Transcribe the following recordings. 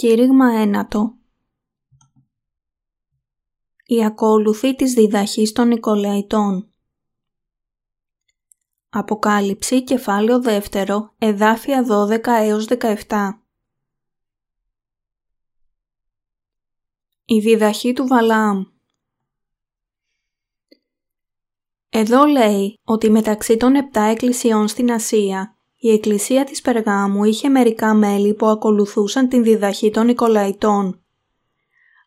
Κήρυγμα ένατο. Η ακόλουθη της διδαχής των Νικολαϊτών. Αποκάλυψη κεφάλαιο δεύτερο, εδάφια 12 έως 17 Η διδαχή του Βαλάμ. Εδώ λέει ότι μεταξύ των επτά εκκλησιών στην Ασία η εκκλησία της Περγάμου είχε μερικά μέλη που ακολουθούσαν την διδαχή των Νικολαϊτών.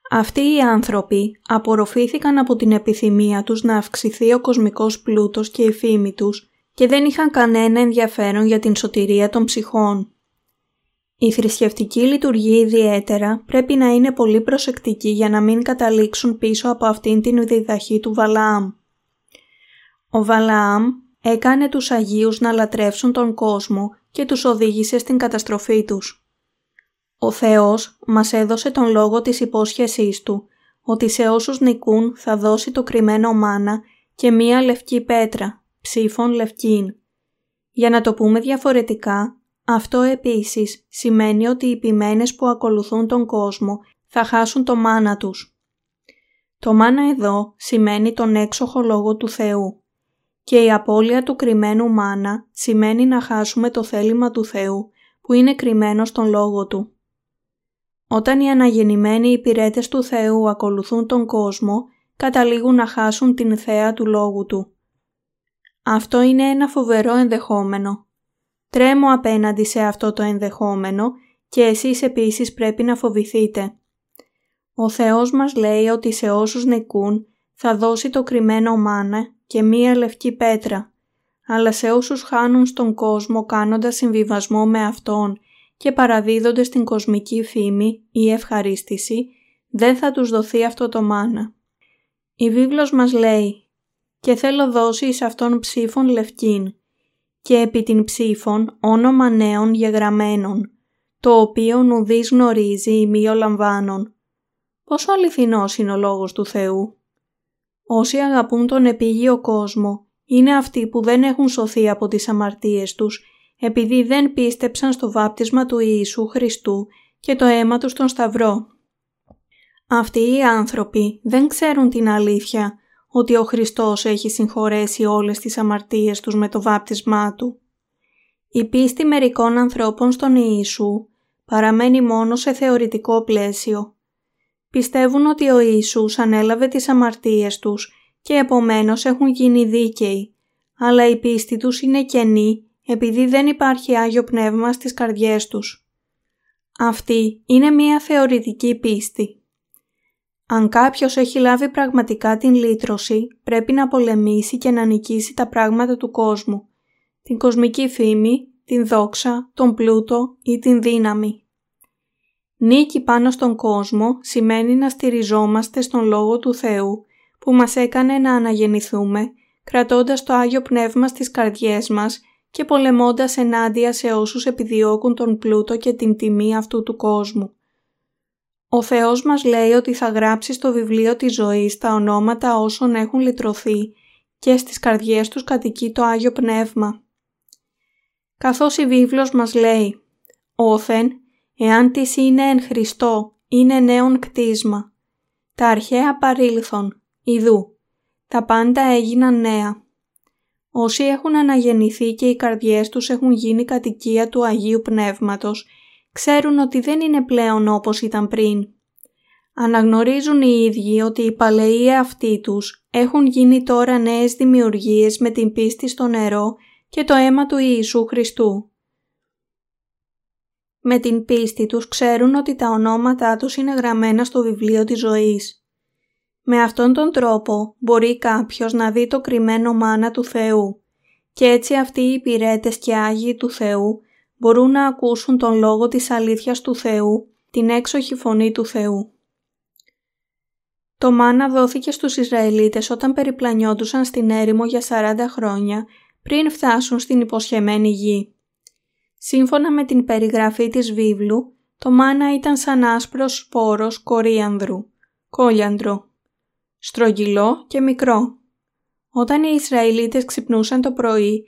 Αυτοί οι άνθρωποι απορροφήθηκαν από την επιθυμία τους να αυξηθεί ο κοσμικός πλούτος και η φήμη τους και δεν είχαν κανένα ενδιαφέρον για την σωτηρία των ψυχών. Η θρησκευτική λειτουργία ιδιαίτερα πρέπει να είναι πολύ προσεκτική για να μην καταλήξουν πίσω από αυτήν την διδαχή του Βαλάμ. Ο Βαλάμ έκανε τους Αγίους να λατρεύσουν τον κόσμο και τους οδήγησε στην καταστροφή τους. Ο Θεός μας έδωσε τον λόγο της υπόσχεσής Του ότι σε όσους νικούν θα δώσει το κρυμμένο μάνα και μία λευκή πέτρα, ψήφων λευκήν. Για να το πούμε διαφορετικά, αυτό επίσης σημαίνει ότι οι ποιμένες που ακολουθούν τον κόσμο θα χάσουν το μάνα τους. Το μάνα εδώ σημαίνει τον έξοχο λόγο του Θεού και η απώλεια του κρυμμένου μάνα σημαίνει να χάσουμε το θέλημα του Θεού που είναι κρυμμένο στον Λόγο Του. Όταν οι αναγεννημένοι υπηρέτες του Θεού ακολουθούν τον κόσμο, καταλήγουν να χάσουν την θέα του Λόγου Του. Αυτό είναι ένα φοβερό ενδεχόμενο. Τρέμω απέναντι σε αυτό το ενδεχόμενο και εσείς επίσης πρέπει να φοβηθείτε. Ο Θεός μας λέει ότι σε όσους νικούν θα δώσει το κρυμμένο μάνα και μία λευκή πέτρα, αλλά σε όσους χάνουν στον κόσμο κάνοντας συμβιβασμό με Αυτόν και παραδίδονται στην κοσμική φήμη ή ευχαρίστηση, δεν θα τους δοθεί αυτό το μάνα. Η βίβλος μας λέει «Και θέλω δώσει εις αυτόν ψήφων λευκήν και επί την ψήφων όνομα νέων γεγραμμένων, το οποίο νουδής γνωρίζει η μη λαμβάνων». Πόσο αληθινός είναι ο Λόγος του Θεού; Όσοι αγαπούν τον επίγειο κόσμο είναι αυτοί που δεν έχουν σωθεί από τις αμαρτίες τους επειδή δεν πίστεψαν στο βάπτισμα του Ιησού Χριστού και το αίμα τους στον Σταυρό. Αυτοί οι άνθρωποι δεν ξέρουν την αλήθεια ότι ο Χριστός έχει συγχωρέσει όλες τις αμαρτίες τους με το βάπτισμά Του. Η πίστη μερικών ανθρώπων στον Ιησού παραμένει μόνο σε θεωρητικό πλαίσιο πιστεύουν ότι ο Ιησούς ανέλαβε τις αμαρτίες τους και επομένως έχουν γίνει δίκαιοι, αλλά η πίστη τους είναι κενή επειδή δεν υπάρχει Άγιο Πνεύμα στις καρδιές τους. Αυτή είναι μία θεωρητική πίστη. Αν κάποιος έχει λάβει πραγματικά την λύτρωση, πρέπει να πολεμήσει και να νικήσει τα πράγματα του κόσμου, την κοσμική φήμη, την δόξα, τον πλούτο ή την δύναμη. Νίκη πάνω στον κόσμο σημαίνει να στηριζόμαστε στον Λόγο του Θεού που μας έκανε να αναγεννηθούμε, κρατώντας το Άγιο Πνεύμα στις καρδιές μας και πολεμώντας ενάντια σε όσους επιδιώκουν τον πλούτο και την τιμή αυτού του κόσμου. Ο Θεός μας λέει ότι θα γράψει στο βιβλίο της ζωής τα ονόματα όσων έχουν λυτρωθεί και στις καρδιές τους κατοικεί το Άγιο Πνεύμα. Καθώς η βίβλος μας λέει «Όθεν εάν της είναι εν Χριστώ, είναι νέον κτίσμα. Τα αρχαία παρήλθον, ιδού, τα πάντα έγιναν νέα. Όσοι έχουν αναγεννηθεί και οι καρδιές τους έχουν γίνει κατοικία του Αγίου Πνεύματος, ξέρουν ότι δεν είναι πλέον όπως ήταν πριν. Αναγνωρίζουν οι ίδιοι ότι οι παλαιοί αυτοί τους έχουν γίνει τώρα νέες δημιουργίες με την πίστη στο νερό και το αίμα του Ιησού Χριστού. Με την πίστη τους ξέρουν ότι τα ονόματά τους είναι γραμμένα στο βιβλίο της ζωής. Με αυτόν τον τρόπο μπορεί κάποιος να δει το κρυμμένο μάνα του Θεού και έτσι αυτοί οι υπηρέτες και Άγιοι του Θεού μπορούν να ακούσουν τον λόγο της αλήθειας του Θεού, την έξοχη φωνή του Θεού. Το μάνα δόθηκε στους Ισραηλίτες όταν περιπλανιόντουσαν στην έρημο για 40 χρόνια πριν φτάσουν στην υποσχεμένη γη. Σύμφωνα με την περιγραφή της βίβλου, το μάνα ήταν σαν άσπρος σπόρος κορίανδρου, κόλιανδρο, στρογγυλό και μικρό. Όταν οι Ισραηλίτες ξυπνούσαν το πρωί,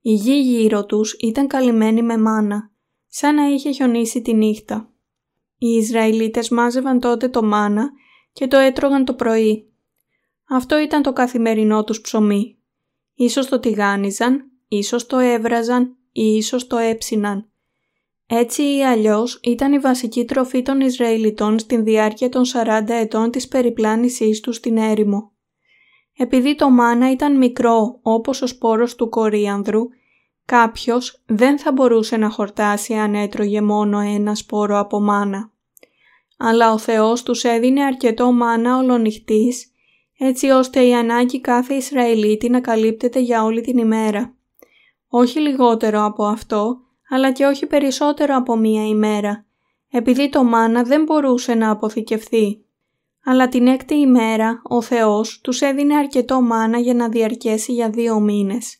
η γη γύρω τους ήταν καλυμμένη με μάνα, σαν να είχε χιονίσει τη νύχτα. Οι Ισραηλίτες μάζευαν τότε το μάνα και το έτρωγαν το πρωί. Αυτό ήταν το καθημερινό τους ψωμί. Ίσως το τηγάνιζαν, ίσως το έβραζαν ή ίσως το έψιναν. Έτσι ή αλλιώς ήταν η βασική τροφή των Ισραηλιτών στην διάρκεια των 40 ετών της περιπλάνησής τους στην έρημο. Επειδή το μάνα ήταν μικρό όπως ο σπόρος του κορίανδρου, κάποιος δεν θα μπορούσε να χορτάσει αν έτρωγε μόνο ένα σπόρο από μάνα. Αλλά ο Θεός τους έδινε αρκετό μάνα ολονυχτής, έτσι ώστε η ανάγκη κάθε Ισραηλίτη να καλύπτεται για όλη την ημέρα. Όχι λιγότερο από αυτό, αλλά και όχι περισσότερο από μία ημέρα, επειδή το μάνα δεν μπορούσε να αποθηκευθεί. Αλλά την έκτη ημέρα ο Θεός τους έδινε αρκετό μάνα για να διαρκέσει για δύο μήνες,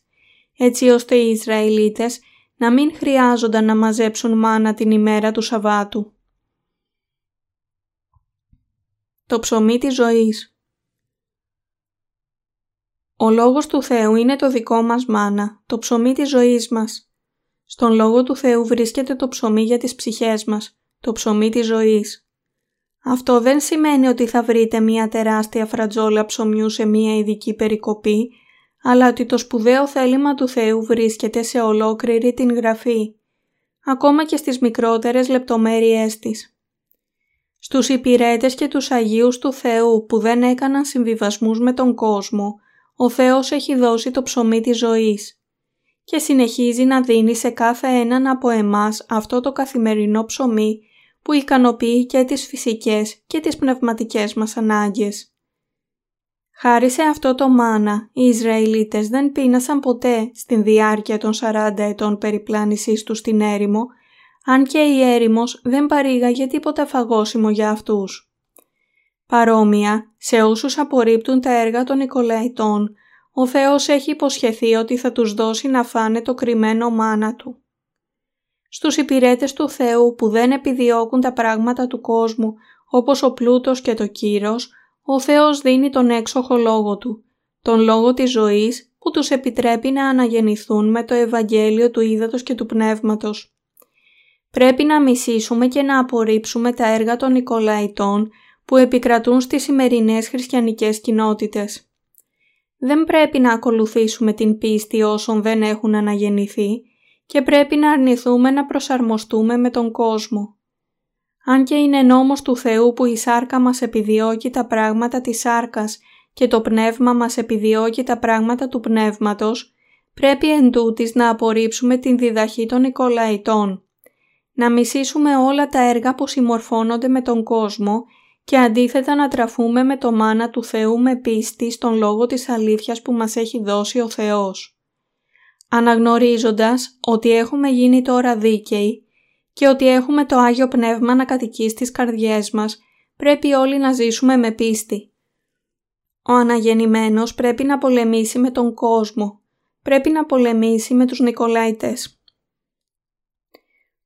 έτσι ώστε οι Ισραηλίτες να μην χρειάζονταν να μαζέψουν μάνα την ημέρα του Σαββάτου. Το ψωμί της ζωής Ο Λόγος του Θεού είναι το δικό μας μάνα, το ψωμί της ζωής μας. Στον Λόγο του Θεού βρίσκεται το ψωμί για τις ψυχές μας, το ψωμί της ζωής. Αυτό δεν σημαίνει ότι θα βρείτε μια τεράστια φρατζόλα ψωμιού σε μια ειδική περικοπή, αλλά ότι το σπουδαίο θέλημα του Θεού βρίσκεται σε ολόκληρη την Γραφή, ακόμα και στις μικρότερες λεπτομέρειές της. Στους υπηρέτες και τους Αγίους του Θεού που δεν έκαναν συμβιβασμούς με τον κόσμο, ο Θεός έχει δώσει το ψωμί της ζωής και συνεχίζει να δίνει σε κάθε έναν από εμάς αυτό το καθημερινό ψωμί που ικανοποιεί και τις φυσικές και τις πνευματικές μας ανάγκες. Χάρη σε αυτό το μάνα, οι Ισραηλίτες δεν πείνασαν ποτέ στην διάρκεια των 40 ετών περιπλάνησής τους στην έρημο, αν και η έρημος δεν παρήγαγε τίποτα φαγόσιμο για αυτούς. Παρόμοια, σε όσους απορρίπτουν τα έργα των Νικολαϊτών, ο Θεός έχει υποσχεθεί ότι θα τους δώσει να φάνε το κρυμμένο μάνα Του. Στους υπηρέτες του Θεού που δεν επιδιώκουν τα πράγματα του κόσμου όπως ο πλούτος και το κύρος, ο Θεός δίνει τον έξοχο λόγο Του, τον λόγο της ζωής που τους επιτρέπει να αναγεννηθούν με το Ευαγγέλιο του Ήδατος και του Πνεύματος. Πρέπει να μισήσουμε και να απορρίψουμε τα έργα των Νικολαϊτών που επικρατούν στις σημερινές χριστιανικές κοινότητες. Δεν πρέπει να ακολουθήσουμε την πίστη όσων δεν έχουν αναγεννηθεί και πρέπει να αρνηθούμε να προσαρμοστούμε με τον κόσμο. Αν και είναι νόμος του Θεού που η σάρκα μας επιδιώκει τα πράγματα της σάρκας και το πνεύμα μας επιδιώκει τα πράγματα του πνεύματος, πρέπει εν να απορρίψουμε την διδαχή των Νικολαϊτών. Να μισήσουμε όλα τα έργα που συμμορφώνονται με τον κόσμο και αντίθετα να τραφούμε με το μάνα του Θεού με πίστη στον λόγο της αλήθειας που μας έχει δώσει ο Θεός. Αναγνωρίζοντας ότι έχουμε γίνει τώρα δίκαιοι και ότι έχουμε το Άγιο Πνεύμα να κατοικεί στις καρδιές μας, πρέπει όλοι να ζήσουμε με πίστη. Ο αναγεννημένος πρέπει να πολεμήσει με τον κόσμο, πρέπει να πολεμήσει με τους Νικολάιτες.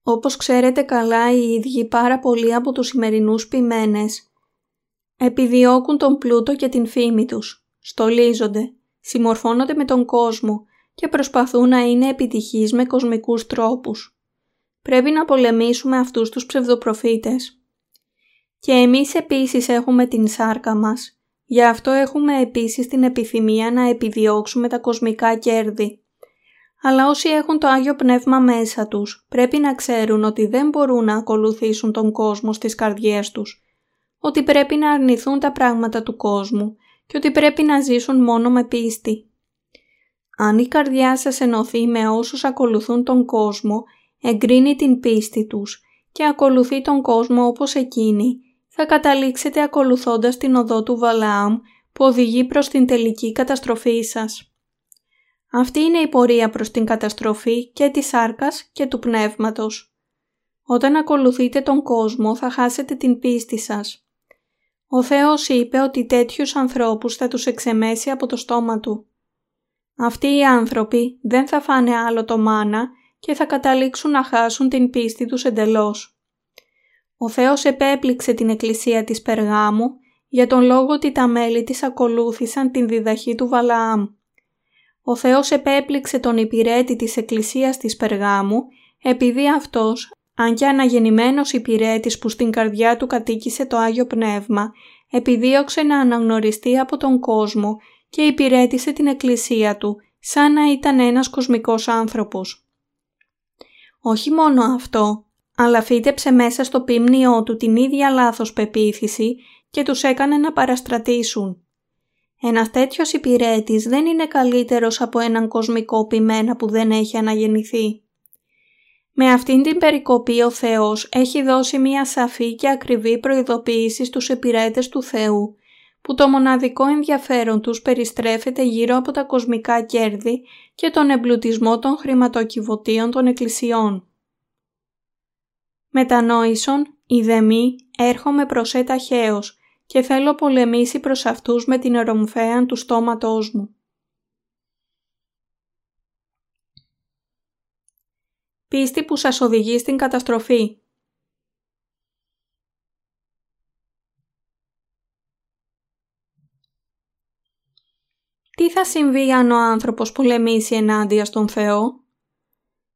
Όπως ξέρετε καλά οι ίδιοι πάρα πολλοί από τους σημερινούς ποιμένες Επιδιώκουν τον πλούτο και την φήμη τους, στολίζονται, συμμορφώνονται με τον κόσμο και προσπαθούν να είναι επιτυχείς με κοσμικούς τρόπους. Πρέπει να πολεμήσουμε αυτούς τους ψευδοπροφήτες. Και εμείς επίσης έχουμε την σάρκα μας, γι' αυτό έχουμε επίσης την επιθυμία να επιδιώξουμε τα κοσμικά κέρδη. Αλλά όσοι έχουν το Άγιο Πνεύμα μέσα τους, πρέπει να ξέρουν ότι δεν μπορούν να ακολουθήσουν τον κόσμο στις καρδιές τους ότι πρέπει να αρνηθούν τα πράγματα του κόσμου και ότι πρέπει να ζήσουν μόνο με πίστη. Αν η καρδιά σας ενωθεί με όσους ακολουθούν τον κόσμο, εγκρίνει την πίστη τους και ακολουθεί τον κόσμο όπως εκείνη, θα καταλήξετε ακολουθώντας την οδό του Βαλαάμ που οδηγεί προς την τελική καταστροφή σας. Αυτή είναι η πορεία προς την καταστροφή και της σάρκας και του πνεύματος. Όταν ακολουθείτε τον κόσμο θα χάσετε την πίστη σας. Ο Θεός είπε ότι τέτοιους ανθρώπους θα τους εξεμέσει από το στόμα Του. Αυτοί οι άνθρωποι δεν θα φάνε άλλο το μάνα και θα καταλήξουν να χάσουν την πίστη τους εντελώς. Ο Θεός επέπληξε την εκκλησία της Περγάμου για τον λόγο ότι τα μέλη της ακολούθησαν την διδαχή του Βαλαάμ. Ο Θεός επέπληξε τον υπηρέτη της εκκλησίας της Περγάμου επειδή αυτός Αν και αναγεννημένος υπηρέτης που στην καρδιά του κατοίκησε το Άγιο Πνεύμα, επιδίωξε να αναγνωριστεί από τον κόσμο και υπηρέτησε την Εκκλησία του σαν να ήταν ένας κοσμικός άνθρωπος. Όχι μόνο αυτό, αλλά φύτεψε μέσα στο πίμνιό του την ίδια λάθος πεποίθηση και τους έκανε να παραστρατήσουν. Ένας τέτοιος υπηρέτης δεν είναι καλύτερος από έναν κοσμικό ποιμένα που δεν έχει αναγεννηθεί. Με αυτήν την περικοπή ο Θεός έχει δώσει μία σαφή και ακριβή προειδοποίηση στους υπηρέτες του Θεού, που το μοναδικό ενδιαφέρον τους περιστρέφεται γύρω από τα κοσμικά κέρδη και τον εμπλουτισμό των χρηματοκιβωτίων των εκκλησιών. Μετανόησον, ιδεμή, έρχομαι προς έταχαίως και θέλω πολεμήσει προς αυτούς με την ερομφέα του στόματός μου. Πίστη που σας οδηγεί στην καταστροφή. Τι θα συμβεί αν ο άνθρωπος πολεμήσει ενάντια στον Θεό;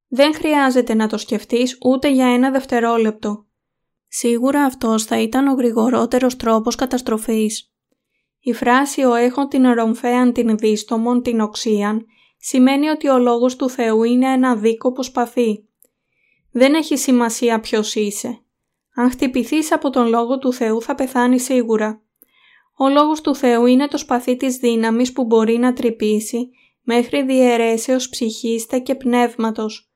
Δεν χρειάζεται να το σκεφτείς ούτε για ένα δευτερόλεπτο. Σίγουρα αυτός θα ήταν ο γρηγορότερος τρόπος καταστροφής. Η φράση «Ο έχων την ρομφέαν την δίστομον την οξίαν» σημαίνει ότι ο λόγος του Θεού είναι ένα δίκοπο σπαθί. Δεν έχει σημασία ποιος είσαι. Αν χτυπηθείς από τον λόγο του Θεού θα πεθάνεις σίγουρα. Ο λόγος του Θεού είναι το σπαθί της δύναμης που μπορεί να τρυπήσει μέχρι διαιρέσεως ψυχίστε και πνεύματος.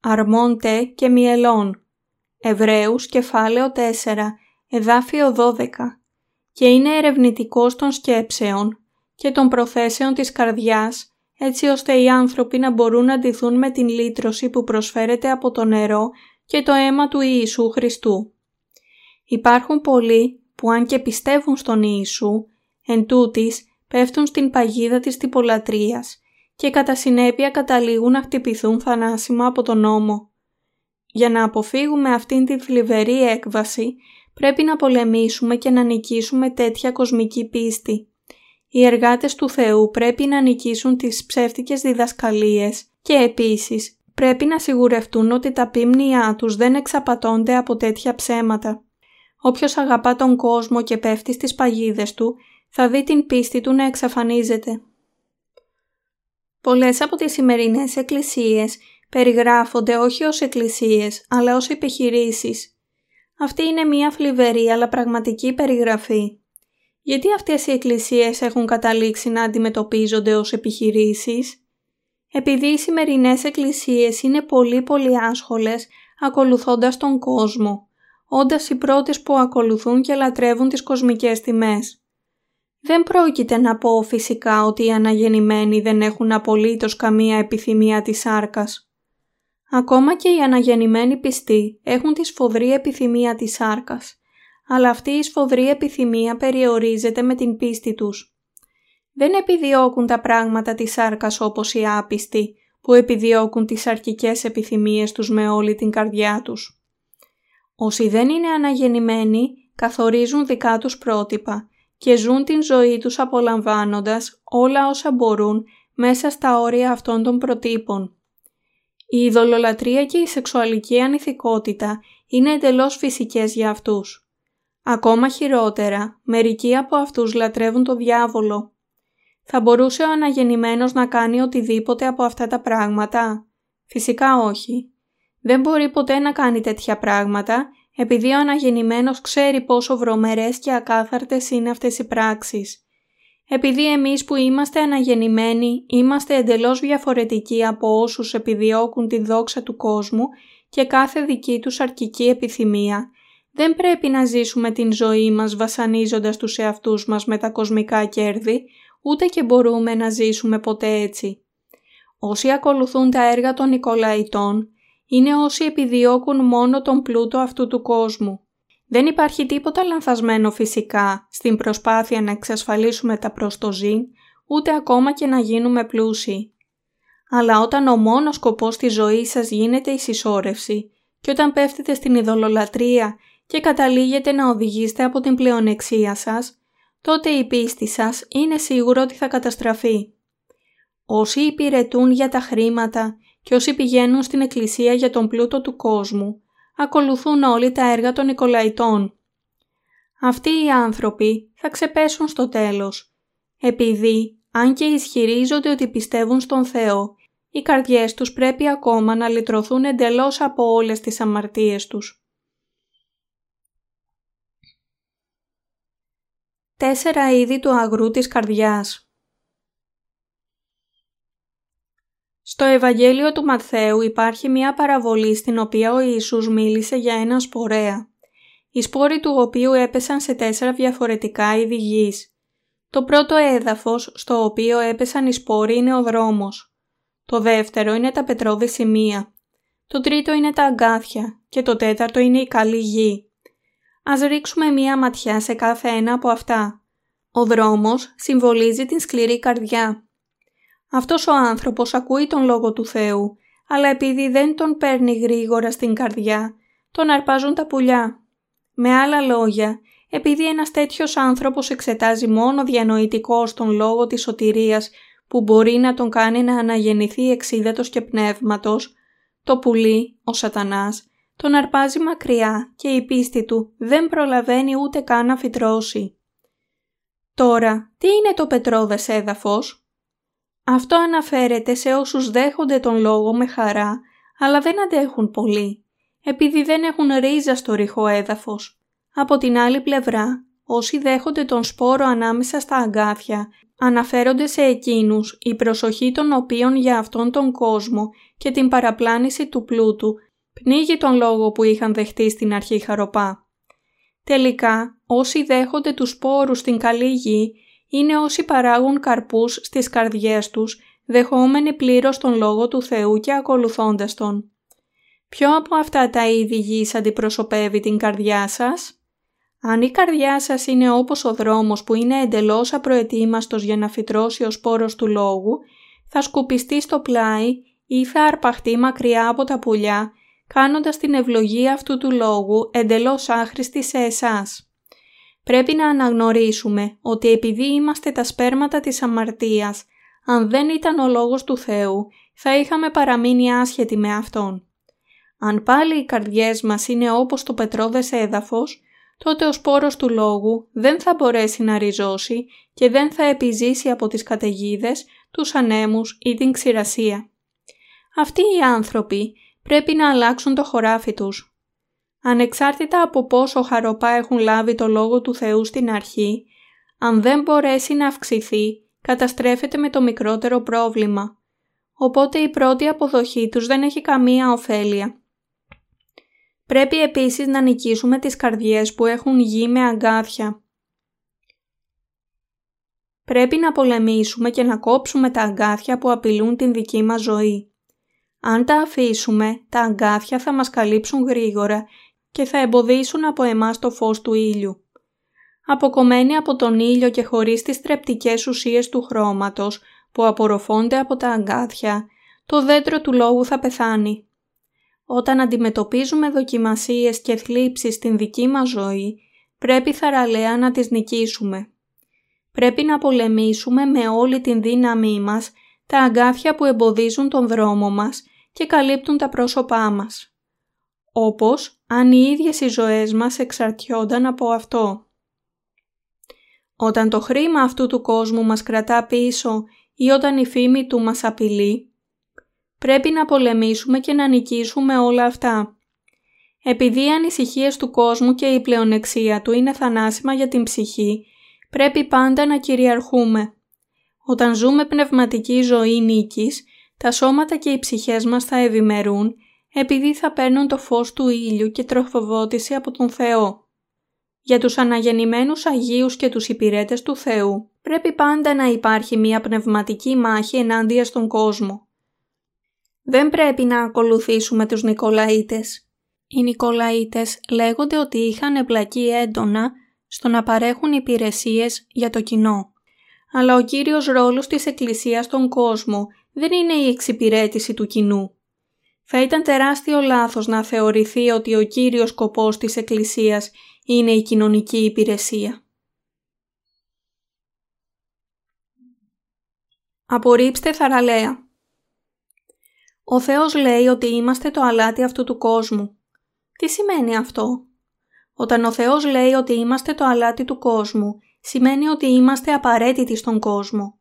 Αρμόντε και μυελών. Εβραίους κεφάλαιο 4, εδάφιο 12 και είναι ερευνητικός των σκέψεων και των προθέσεων της καρδιάς έτσι ώστε οι άνθρωποι να μπορούν να ντυθούν με την λύτρωση που προσφέρεται από το νερό και το αίμα του Ιησού Χριστού. Υπάρχουν πολλοί που αν και πιστεύουν στον Ιησού, εν τούτης πέφτουν στην παγίδα της τυπολατρείας και κατά συνέπεια καταλήγουν να χτυπηθούν θανάσιμα από τον νόμο. Για να αποφύγουμε αυτήν την θλιβερή έκβαση, πρέπει να πολεμήσουμε και να νικήσουμε τέτοια κοσμική πίστη. Οι εργάτες του Θεού πρέπει να νικήσουν τις ψεύτικες διδασκαλίες και επίσης πρέπει να σιγουρευτούν ότι τα πίμνια τους δεν εξαπατώνται από τέτοια ψέματα. Όποιος αγαπά τον κόσμο και πέφτει στις παγίδες του, θα δει την πίστη του να εξαφανίζεται. Πολλές από τις σημερινές εκκλησίες περιγράφονται όχι ως εκκλησίες, αλλά ως επιχειρήσεις. Αυτή είναι μια φλιβερή αλλά πραγματική περιγραφή. Γιατί αυτές οι εκκλησίες έχουν καταλήξει να αντιμετωπίζονται ως επιχειρήσεις; Επειδή οι σημερινές εκκλησίες είναι πολύ πολύ άσχολες ακολουθώντας τον κόσμο, όντας οι πρώτες που ακολουθούν και λατρεύουν τις κοσμικές τιμές. Δεν πρόκειται να πω φυσικά ότι οι αναγεννημένοι δεν έχουν απολύτως καμία επιθυμία της σάρκας. Ακόμα και οι αναγεννημένοι πιστοί έχουν τη σφοδρή επιθυμία της σάρκας, αλλά αυτή η σφοδρή επιθυμία περιορίζεται με την πίστη τους. Δεν επιδιώκουν τα πράγματα της σάρκας όπως οι άπιστοι, που επιδιώκουν τις αρκικές επιθυμίες τους με όλη την καρδιά τους. Όσοι δεν είναι αναγεννημένοι καθορίζουν δικά τους πρότυπα και ζουν την ζωή τους απολαμβάνοντας όλα όσα μπορούν μέσα στα όρια αυτών των προτύπων. Η ειδωλολατρία και η σεξουαλική ανηθικότητα είναι εντελώς φυσικές για αυτούς. Ακόμα χειρότερα, μερικοί από αυτούς λατρεύουν το διάβολο. Θα μπορούσε ο αναγεννημένος να κάνει οτιδήποτε από αυτά τα πράγματα; Φυσικά όχι. Δεν μπορεί ποτέ να κάνει τέτοια πράγματα, επειδή ο αναγεννημένος ξέρει πόσο βρωμερές και ακάθαρτες είναι αυτές οι πράξεις επειδή εμείς που είμαστε αναγεννημένοι είμαστε εντελώς διαφορετικοί από όσους επιδιώκουν τη δόξα του κόσμου και κάθε δική τους αρκική επιθυμία, δεν πρέπει να ζήσουμε την ζωή μας βασανίζοντας τους εαυτούς μας με τα κοσμικά κέρδη, ούτε και μπορούμε να ζήσουμε ποτέ έτσι. Όσοι ακολουθούν τα έργα των Νικολαϊτών, είναι όσοι επιδιώκουν μόνο τον πλούτο αυτού του κόσμου. Δεν υπάρχει τίποτα λανθασμένο φυσικά στην προσπάθεια να εξασφαλίσουμε τα προστοζήν, ούτε ακόμα και να γίνουμε πλούσιοι. Αλλά όταν ο μόνος σκοπός της ζωής σας γίνεται η συσσόρευση και όταν πέφτετε στην ειδωλολατρεία και καταλήγετε να οδηγήσετε από την πλεονεξία σας, τότε η πίστη σας είναι σίγουρο ότι θα καταστραφεί. Όσοι υπηρετούν για τα χρήματα και όσοι πηγαίνουν στην εκκλησία για τον πλούτο του κόσμου, ακολουθούν όλοι τα έργα των Νικολαϊτών. Αυτοί οι άνθρωποι θα ξεπέσουν στο τέλος, επειδή, αν και ισχυρίζονται ότι πιστεύουν στον Θεό, οι καρδιές τους πρέπει ακόμα να λυτρωθούν εντελώς από όλες τις αμαρτίες τους. Τέσσερα είδη του αγρού της καρδιάς Στο Ευαγγέλιο του Ματθαίου υπάρχει μια παραβολή στην οποία ο Ιησούς μίλησε για έναν σπορέα, οι σπόροι του οποίου έπεσαν σε τέσσερα διαφορετικά είδη γης. Το πρώτο έδαφος στο οποίο έπεσαν οι σπόροι είναι ο δρόμος. Το δεύτερο είναι τα πετρώδη σημεία. Το τρίτο είναι τα αγκάθια και το τέταρτο είναι η καλή γη. Ας ρίξουμε μία ματιά σε κάθε ένα από αυτά. Ο δρόμος συμβολίζει την σκληρή καρδιά. Αυτός ο άνθρωπος ακούει τον Λόγο του Θεού, αλλά επειδή δεν τον παίρνει γρήγορα στην καρδιά, τον αρπάζουν τα πουλιά. Με άλλα λόγια, επειδή ένας τέτοιος άνθρωπος εξετάζει μόνο διανοητικό τον Λόγο της σωτηρίας που μπορεί να τον κάνει να αναγεννηθεί εξίδατος και πνεύματος, το πουλί, ο σατανάς, τον αρπάζει μακριά και η πίστη του δεν προλαβαίνει ούτε καν να φυτρώσει. Τώρα, τι είναι το πετρόδες έδαφος; Αυτό αναφέρεται σε όσους δέχονται τον λόγο με χαρά, αλλά δεν αντέχουν πολύ, επειδή δεν έχουν ρίζα στο ρηχό έδαφος. Από την άλλη πλευρά, όσοι δέχονται τον σπόρο ανάμεσα στα αγκάθια, αναφέρονται σε εκείνους η προσοχή των οποίων για αυτόν τον κόσμο και την παραπλάνηση του πλούτου πνίγει τον λόγο που είχαν δεχτεί στην αρχή χαροπά. Τελικά, όσοι δέχονται τους σπόρους στην καλή γη είναι όσοι παράγουν καρπούς στις καρδιές τους, δεχόμενοι πλήρως τον Λόγο του Θεού και ακολουθώντας Τον. Ποιο από αυτά τα είδη γης αντιπροσωπεύει την καρδιά σας; Αν η καρδιά σας είναι όπως ο δρόμος που είναι εντελώς απροετοίμαστος για να φυτρώσει ο σπόρος του Λόγου, θα σκουπιστεί στο πλάι ή θα αρπαχτεί μακριά από τα πουλιά, κάνοντας την ευλογία αυτού του Λόγου εντελώς άχρηστη σε εσάς. Πρέπει να αναγνωρίσουμε ότι επειδή είμαστε τα σπέρματα της αμαρτίας, αν δεν ήταν ο Λόγος του Θεού, θα είχαμε παραμείνει άσχετοι με Αυτόν. Αν πάλι οι καρδιές μας είναι όπως το πετρώδες έδαφος, τότε ο σπόρος του Λόγου δεν θα μπορέσει να ριζώσει και δεν θα επιζήσει από τις καταιγίδες, τους ανέμους ή την ξηρασία. Αυτοί οι άνθρωποι πρέπει να αλλάξουν το χωράφι τους Ανεξάρτητα από πόσο χαροπά έχουν λάβει το Λόγο του Θεού στην αρχή, αν δεν μπορέσει να αυξηθεί, καταστρέφεται με το μικρότερο πρόβλημα. Οπότε η πρώτη αποδοχή τους δεν έχει καμία ωφέλεια. Πρέπει επίσης να νικήσουμε τις καρδιές που έχουν γη με αγκάθια. Πρέπει να πολεμήσουμε και να κόψουμε τα αγκάθια που απειλούν την δική μας ζωή. Αν τα αφήσουμε, τα αγκάθια θα μας καλύψουν γρήγορα και θα εμποδίσουν από εμάς το φως του ήλιου. Αποκομμένοι από τον ήλιο και χωρίς τις τρεπτικές ουσίες του χρώματος που απορροφώνται από τα αγκάθια, το δέντρο του λόγου θα πεθάνει. Όταν αντιμετωπίζουμε δοκιμασίες και θλίψεις στην δική μας ζωή, πρέπει θαραλέα να τις νικήσουμε. Πρέπει να πολεμήσουμε με όλη την δύναμή μας τα αγκάθια που εμποδίζουν τον δρόμο μας και καλύπτουν τα πρόσωπά μας όπως αν οι ίδιες οι ζωές μας εξαρτιόνταν από αυτό. Όταν το χρήμα αυτού του κόσμου μας κρατά πίσω ή όταν η φήμη του μας απειλεί, πρέπει να πολεμήσουμε και να νικήσουμε όλα αυτά. Επειδή οι ανησυχίες του κόσμου και η πλεονεξία του είναι θανάσιμα για την ψυχή, πρέπει πάντα να κυριαρχούμε. Όταν ζούμε πνευματική ζωή νίκης, τα σώματα και οι ψυχές μας θα ευημερούν επειδή θα παίρνουν το φως του ήλιου και τροφοδότηση από τον Θεό. Για τους αναγεννημένους Αγίους και τους υπηρέτες του Θεού πρέπει πάντα να υπάρχει μια πνευματική μάχη ενάντια στον κόσμο. Δεν πρέπει να ακολουθήσουμε τους Νικολαίτες. Οι Νικολαίτες λέγονται ότι είχαν εμπλακεί έντονα στο να παρέχουν υπηρεσίες για το κοινό. Αλλά ο κύριος ρόλος της Εκκλησίας στον κόσμο δεν είναι η εξυπηρέτηση του κοινού. Θα ήταν τεράστιο λάθος να θεωρηθεί ότι ο κύριος σκοπός της Εκκλησίας είναι η κοινωνική υπηρεσία. Απορρίψτε θαραλέα. Ο Θεός λέει ότι είμαστε το αλάτι αυτού του κόσμου. Τι σημαίνει αυτό; Όταν ο Θεός λέει ότι είμαστε το αλάτι του κόσμου, σημαίνει ότι είμαστε απαραίτητοι στον κόσμο.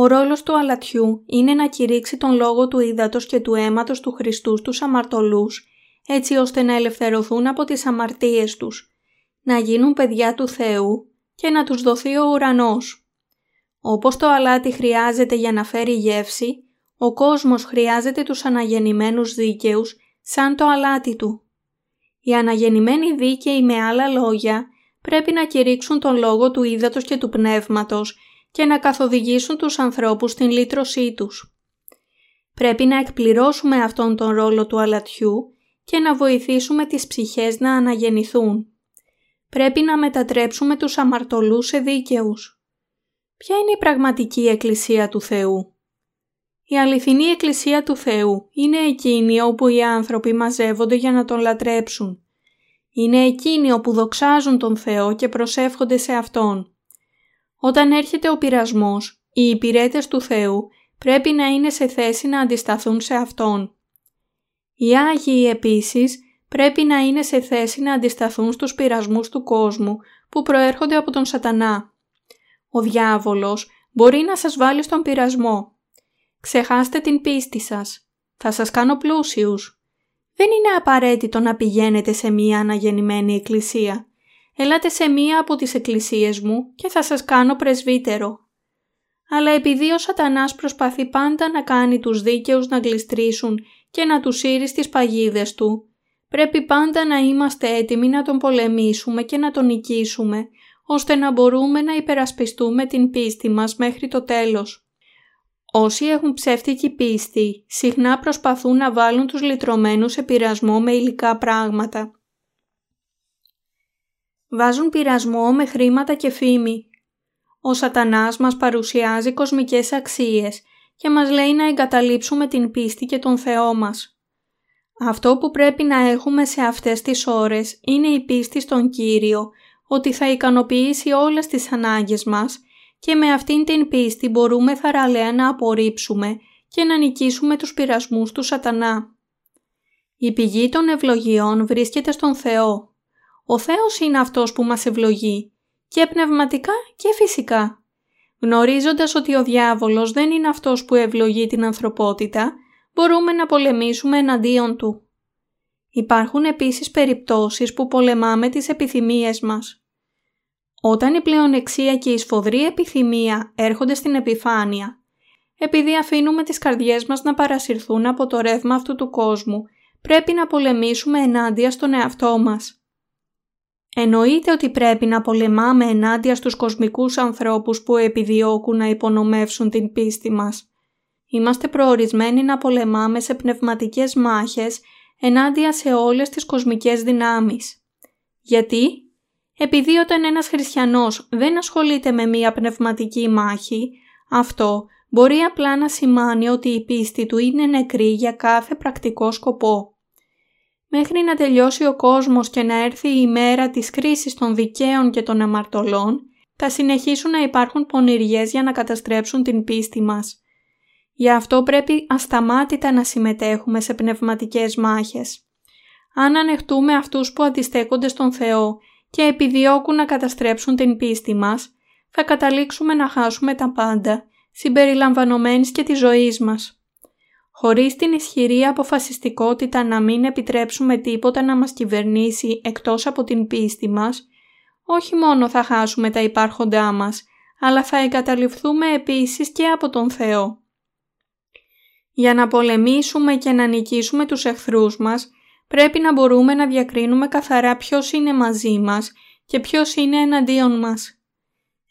Ο ρόλος του αλατιού είναι να κηρύξει τον λόγο του ύδατος και του αίματος του Χριστού στους αμαρτωλούς, έτσι ώστε να ελευθερωθούν από τις αμαρτίες τους, να γίνουν παιδιά του Θεού και να τους δοθεί ο ουρανός. Όπως το αλάτι χρειάζεται για να φέρει γεύση, ο κόσμος χρειάζεται τους αναγεννημένους δίκαιους σαν το αλάτι του. Οι αναγεννημένοι δίκαιοι με άλλα λόγια πρέπει να κηρύξουν τον λόγο του ύδατος και του πνεύματος και να καθοδηγήσουν τους ανθρώπους στην λύτρωσή τους. Πρέπει να εκπληρώσουμε αυτόν τον ρόλο του αλατιού και να βοηθήσουμε τις ψυχές να αναγεννηθούν. Πρέπει να μετατρέψουμε τους αμαρτωλούς σε δίκαιους. Ποια είναι η πραγματική Εκκλησία του Θεού; Η αληθινή Εκκλησία του Θεού είναι εκείνη όπου οι άνθρωποι μαζεύονται για να τον λατρέψουν. Είναι εκείνη όπου δοξάζουν τον Θεό και προσεύχονται σε Αυτόν. Όταν έρχεται ο πειρασμός, οι υπηρέτες του Θεού πρέπει να είναι σε θέση να αντισταθούν σε Αυτόν. Οι Άγιοι επίσης πρέπει να είναι σε θέση να αντισταθούν στους πειρασμούς του κόσμου που προέρχονται από τον σατανά. Ο διάβολος μπορεί να σας βάλει στον πειρασμό. Ξεχάστε την πίστη σας. Θα σας κάνω πλούσιους. Δεν είναι απαραίτητο να πηγαίνετε σε μία αναγεννημένη εκκλησία. Ελάτε σε μία από τις εκκλησίες μου και θα σας κάνω πρεσβύτερο. Αλλά επειδή ο σατανάς προσπαθεί πάντα να κάνει τους δίκαιους να γλιστρήσουν και να τους σύρει στις παγίδες του, πρέπει πάντα να είμαστε έτοιμοι να τον πολεμήσουμε και να τον νικήσουμε, ώστε να μπορούμε να υπερασπιστούμε την πίστη μας μέχρι το τέλος. Όσοι έχουν ψεύτικη πίστη, συχνά προσπαθούν να βάλουν τους λυτρωμένους σε πειρασμό με υλικά πράγματα. Βάζουν πειρασμό με χρήματα και φήμη. Ο σατανάς μας παρουσιάζει κοσμικές αξίες και μας λέει να εγκαταλείψουμε την πίστη και τον Θεό μας. Αυτό που πρέπει να έχουμε σε αυτές τις ώρες είναι η πίστη στον Κύριο ότι θα ικανοποιήσει όλες τις ανάγκες μας και με αυτήν την πίστη μπορούμε θαραλέα να απορρίψουμε και να νικήσουμε τους πειρασμούς του σατανά. Η πηγή των ευλογιών βρίσκεται στον Θεό. Ο Θεός είναι αυτός που μας ευλογεί και πνευματικά και φυσικά. Γνωρίζοντας ότι ο διάβολος δεν είναι αυτός που ευλογεί την ανθρωπότητα, μπορούμε να πολεμήσουμε εναντίον του. Υπάρχουν επίσης περιπτώσεις που πολεμάμε τις επιθυμίες μας. Όταν η πλεονεξία και η σφοδρή επιθυμία έρχονται στην επιφάνεια, επειδή αφήνουμε τις καρδιές μας να παρασυρθούν από το ρεύμα αυτού του κόσμου, πρέπει να πολεμήσουμε ενάντια στον εαυτό μας. Εννοείται ότι πρέπει να πολεμάμε ενάντια στους κοσμικούς ανθρώπους που επιδιώκουν να υπονομεύσουν την πίστη μας. Είμαστε προορισμένοι να πολεμάμε σε πνευματικές μάχες ενάντια σε όλες τις κοσμικές δυνάμεις. Γιατί; Επειδή όταν ένας χριστιανός δεν ασχολείται με μία πνευματική μάχη, αυτό μπορεί απλά να σημάνει ότι η πίστη του είναι νεκρή για κάθε πρακτικό σκοπό. Μέχρι να τελειώσει ο κόσμος και να έρθει η ημέρα της κρίσης των δικαίων και των αμαρτωλών, θα συνεχίσουν να υπάρχουν πονηριές για να καταστρέψουν την πίστη μας. Γι' αυτό πρέπει ασταμάτητα να συμμετέχουμε σε πνευματικές μάχες. Αν ανεχτούμε αυτούς που αντιστέκονται στον Θεό και επιδιώκουν να καταστρέψουν την πίστη μας, θα καταλήξουμε να χάσουμε τα πάντα, συμπεριλαμβανομένης και της ζωής μας. Χωρίς την ισχυρή αποφασιστικότητα να μην επιτρέψουμε τίποτα να μας κυβερνήσει εκτός από την πίστη μας, όχι μόνο θα χάσουμε τα υπάρχοντά μας, αλλά θα εγκαταλειφθούμε επίσης και από τον Θεό. Για να πολεμήσουμε και να νικήσουμε τους εχθρούς μας, πρέπει να μπορούμε να διακρίνουμε καθαρά ποιος είναι μαζί μας και ποιος είναι εναντίον μας.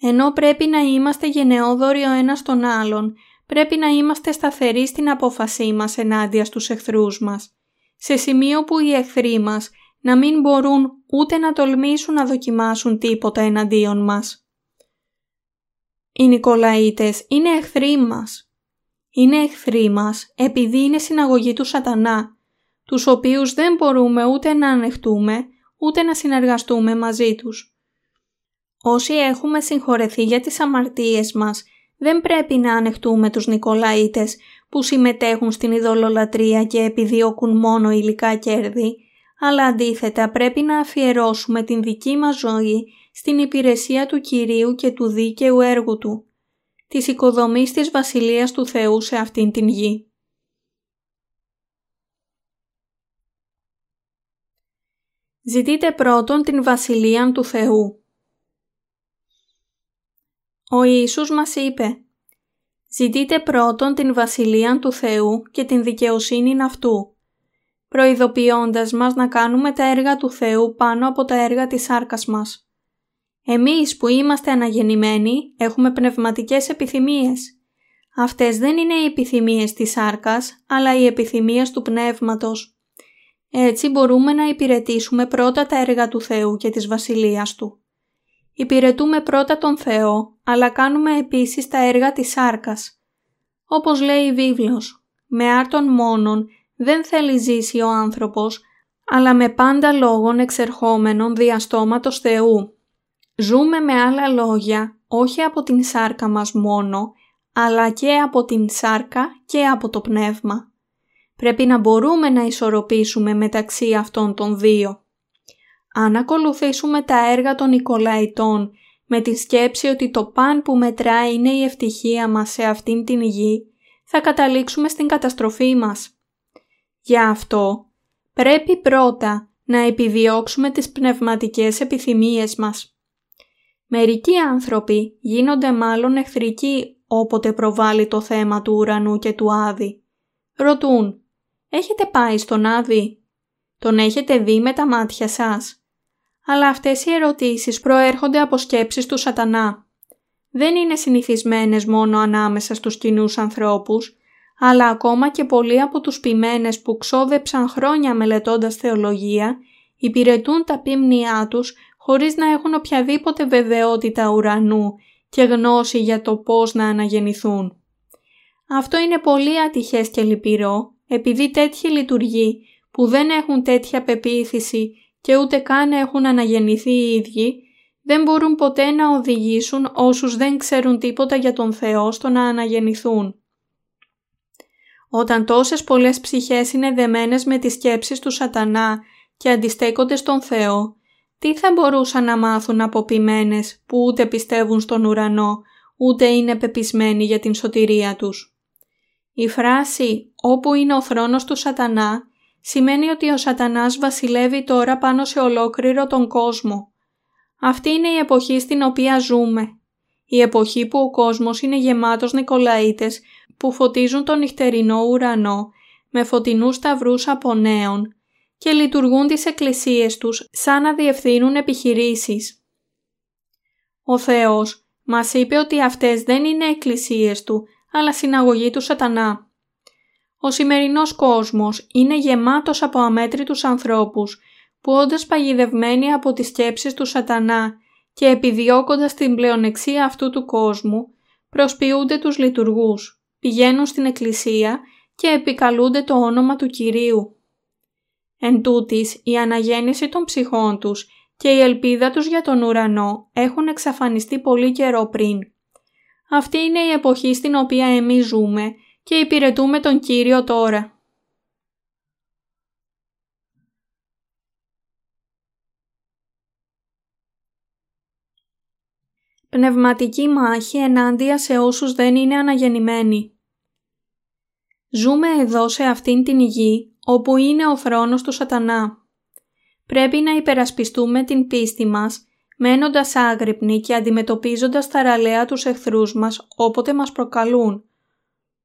Ενώ πρέπει να είμαστε γενναιόδοροι ο ένας τον άλλον, πρέπει να είμαστε σταθεροί στην απόφασή μας ενάντια στους εχθρούς μας, σε σημείο που οι εχθροί μας να μην μπορούν ούτε να τολμήσουν να δοκιμάσουν τίποτα εναντίον μας. Οι Νικολαίτες είναι εχθροί μας. Είναι εχθροί μας επειδή είναι συναγωγή του σατανά τους οποίους δεν μπορούμε ούτε να ανεχτούμε, ούτε να συνεργαστούμε μαζί τους. Όσοι έχουμε συγχωρεθεί για τις αμαρτίες μας, δεν πρέπει να ανεχτούμε τους Νικολαίτες που συμμετέχουν στην ειδωλολατρία και επιδιώκουν μόνο υλικά κέρδη, αλλά αντίθετα πρέπει να αφιερώσουμε την δική μας ζωή στην υπηρεσία του Κυρίου και του δίκαιου έργου Του, της οικοδομής της Βασιλείας του Θεού σε αυτήν την γη. Ζητείτε πρώτον την Βασιλεία του Θεού. Ο Ιησούς μας είπε «Ζητείτε πρώτον την Βασιλεία του Θεού και την δικαιοσύνη αυτού» προειδοποιώντας μας να κάνουμε τα έργα του Θεού πάνω από τα έργα της σάρκας μας. Εμείς που είμαστε αναγεννημένοι έχουμε πνευματικές επιθυμίες. Αυτές δεν είναι οι επιθυμίες της σάρκας, αλλά οι επιθυμίες του πνεύματος. Έτσι μπορούμε να υπηρετήσουμε πρώτα τα έργα του Θεού και της Βασιλείας Του. Υπηρετούμε πρώτα τον Θεό, αλλά κάνουμε επίσης τα έργα της σάρκας. Όπως λέει η βίβλος, με άρτον μόνον δεν θέλει ζήσει ο άνθρωπος, αλλά με πάντα λόγων εξερχόμενων διαστόματος Θεού. Ζούμε με άλλα λόγια, όχι από την σάρκα μας μόνο, αλλά και από την σάρκα και από το πνεύμα. Πρέπει να μπορούμε να ισορροπήσουμε μεταξύ αυτών των δύο. Αν ακολουθήσουμε τα έργα των Νικολαϊτών με τη σκέψη ότι το παν που μετράει είναι η ευτυχία μας σε αυτήν την γη, θα καταλήξουμε στην καταστροφή μας. Γι' αυτό πρέπει πρώτα να επιδιώξουμε τις πνευματικές επιθυμίες μας. Μερικοί άνθρωποι γίνονται μάλλον εχθρικοί όποτε προβάλλει το θέμα του ουρανού και του Άδη. Ρωτούν «Έχετε πάει στον Άδη» «Τον έχετε δει με τα μάτια σας» Αλλά αυτές οι ερωτήσεις προέρχονται από σκέψεις του σατανά. Δεν είναι συνηθισμένες μόνο ανάμεσα στους κοινούς ανθρώπους, αλλά ακόμα και πολλοί από τους ποιμένες που ξόδεψαν χρόνια μελετώντας θεολογία, υπηρετούν τα πίμνιά τους χωρίς να έχουν οποιαδήποτε βεβαιότητα ουρανού και γνώση για το πώς να αναγεννηθούν. Αυτό είναι πολύ ατυχές και λυπηρό, επειδή τέτοιοι λειτουργοί που δεν έχουν τέτοια πεποίθηση και ούτε καν έχουν αναγεννηθεί οι ίδιοι, δεν μπορούν ποτέ να οδηγήσουν όσους δεν ξέρουν τίποτα για τον Θεό στο να αναγεννηθούν. Όταν τόσες πολλές ψυχές είναι δεμένες με τις σκέψεις του σατανά και αντιστέκονται στον Θεό, τι θα μπορούσαν να μάθουν από ποιμένες που ούτε πιστεύουν στον ουρανό, ούτε είναι πεπισμένοι για την σωτηρία τους; Η φράση «όπου είναι ο θρόνος του σατανά» σημαίνει ότι ο σατανάς βασιλεύει τώρα πάνω σε ολόκληρο τον κόσμο. Αυτή είναι η εποχή στην οποία ζούμε. Η εποχή που ο κόσμος είναι γεμάτος Νικολαίτες που φωτίζουν τον νυχτερινό ουρανό με φωτεινούς σταυρούς από νέων και λειτουργούν τις εκκλησίες τους σαν να διευθύνουν επιχειρήσεις. Ο Θεός μας είπε ότι αυτές δεν είναι εκκλησίες Του, αλλά συναγωγή του σατανά. Ο σημερινός κόσμος είναι γεμάτος από αμέτρητους ανθρώπους που όντας παγιδευμένοι από τις σκέψεις του σατανά και επιδιώκοντας την πλεονεξία αυτού του κόσμου, προσποιούνται τους λειτουργούς πηγαίνουν στην εκκλησία και επικαλούνται το όνομα του Κυρίου. Εν τούτης, η αναγέννηση των ψυχών τους και η ελπίδα τους για τον ουρανό έχουν εξαφανιστεί πολύ καιρό πριν. Αυτή είναι η εποχή στην οποία εμείς ζούμε και υπηρετούμε τον Κύριο τώρα. Πνευματική μάχη ενάντια σε όσους δεν είναι αναγεννημένοι. Ζούμε εδώ σε αυτήν την γη όπου είναι ο θρόνος του σατανά. Πρέπει να υπερασπιστούμε την πίστη μας μένοντας άγρυπνοι και αντιμετωπίζοντας τα ραλέα τους εχθρούς μας όποτε μας προκαλούν.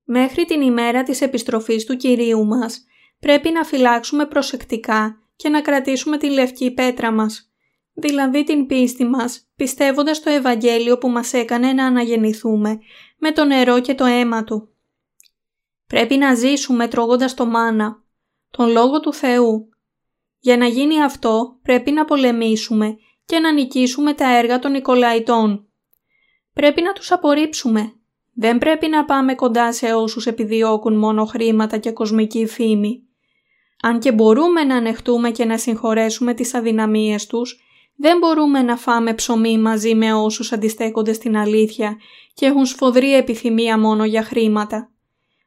Μέχρι την ημέρα της επιστροφής του Κυρίου μας πρέπει να φυλάξουμε προσεκτικά και να κρατήσουμε τη λευκή πέτρα μας δηλαδή την πίστη μας, πιστεύοντας το Ευαγγέλιο που μας έκανε να αναγεννηθούμε με το νερό και το αίμα Του. Πρέπει να ζήσουμε τρώγοντας το μάνα, τον Λόγο του Θεού. Για να γίνει αυτό πρέπει να πολεμήσουμε και να νικήσουμε τα έργα των Νικολαϊτών. Πρέπει να τους απορρίψουμε. Δεν πρέπει να πάμε κοντά σε όσους επιδιώκουν μόνο χρήματα και κοσμική φήμη. Αν και μπορούμε να ανεχτούμε και να συγχωρέσουμε τις αδυναμίες τους, δεν μπορούμε να φάμε ψωμί μαζί με όσους αντιστέκονται στην αλήθεια και έχουν σφοδρή επιθυμία μόνο για χρήματα.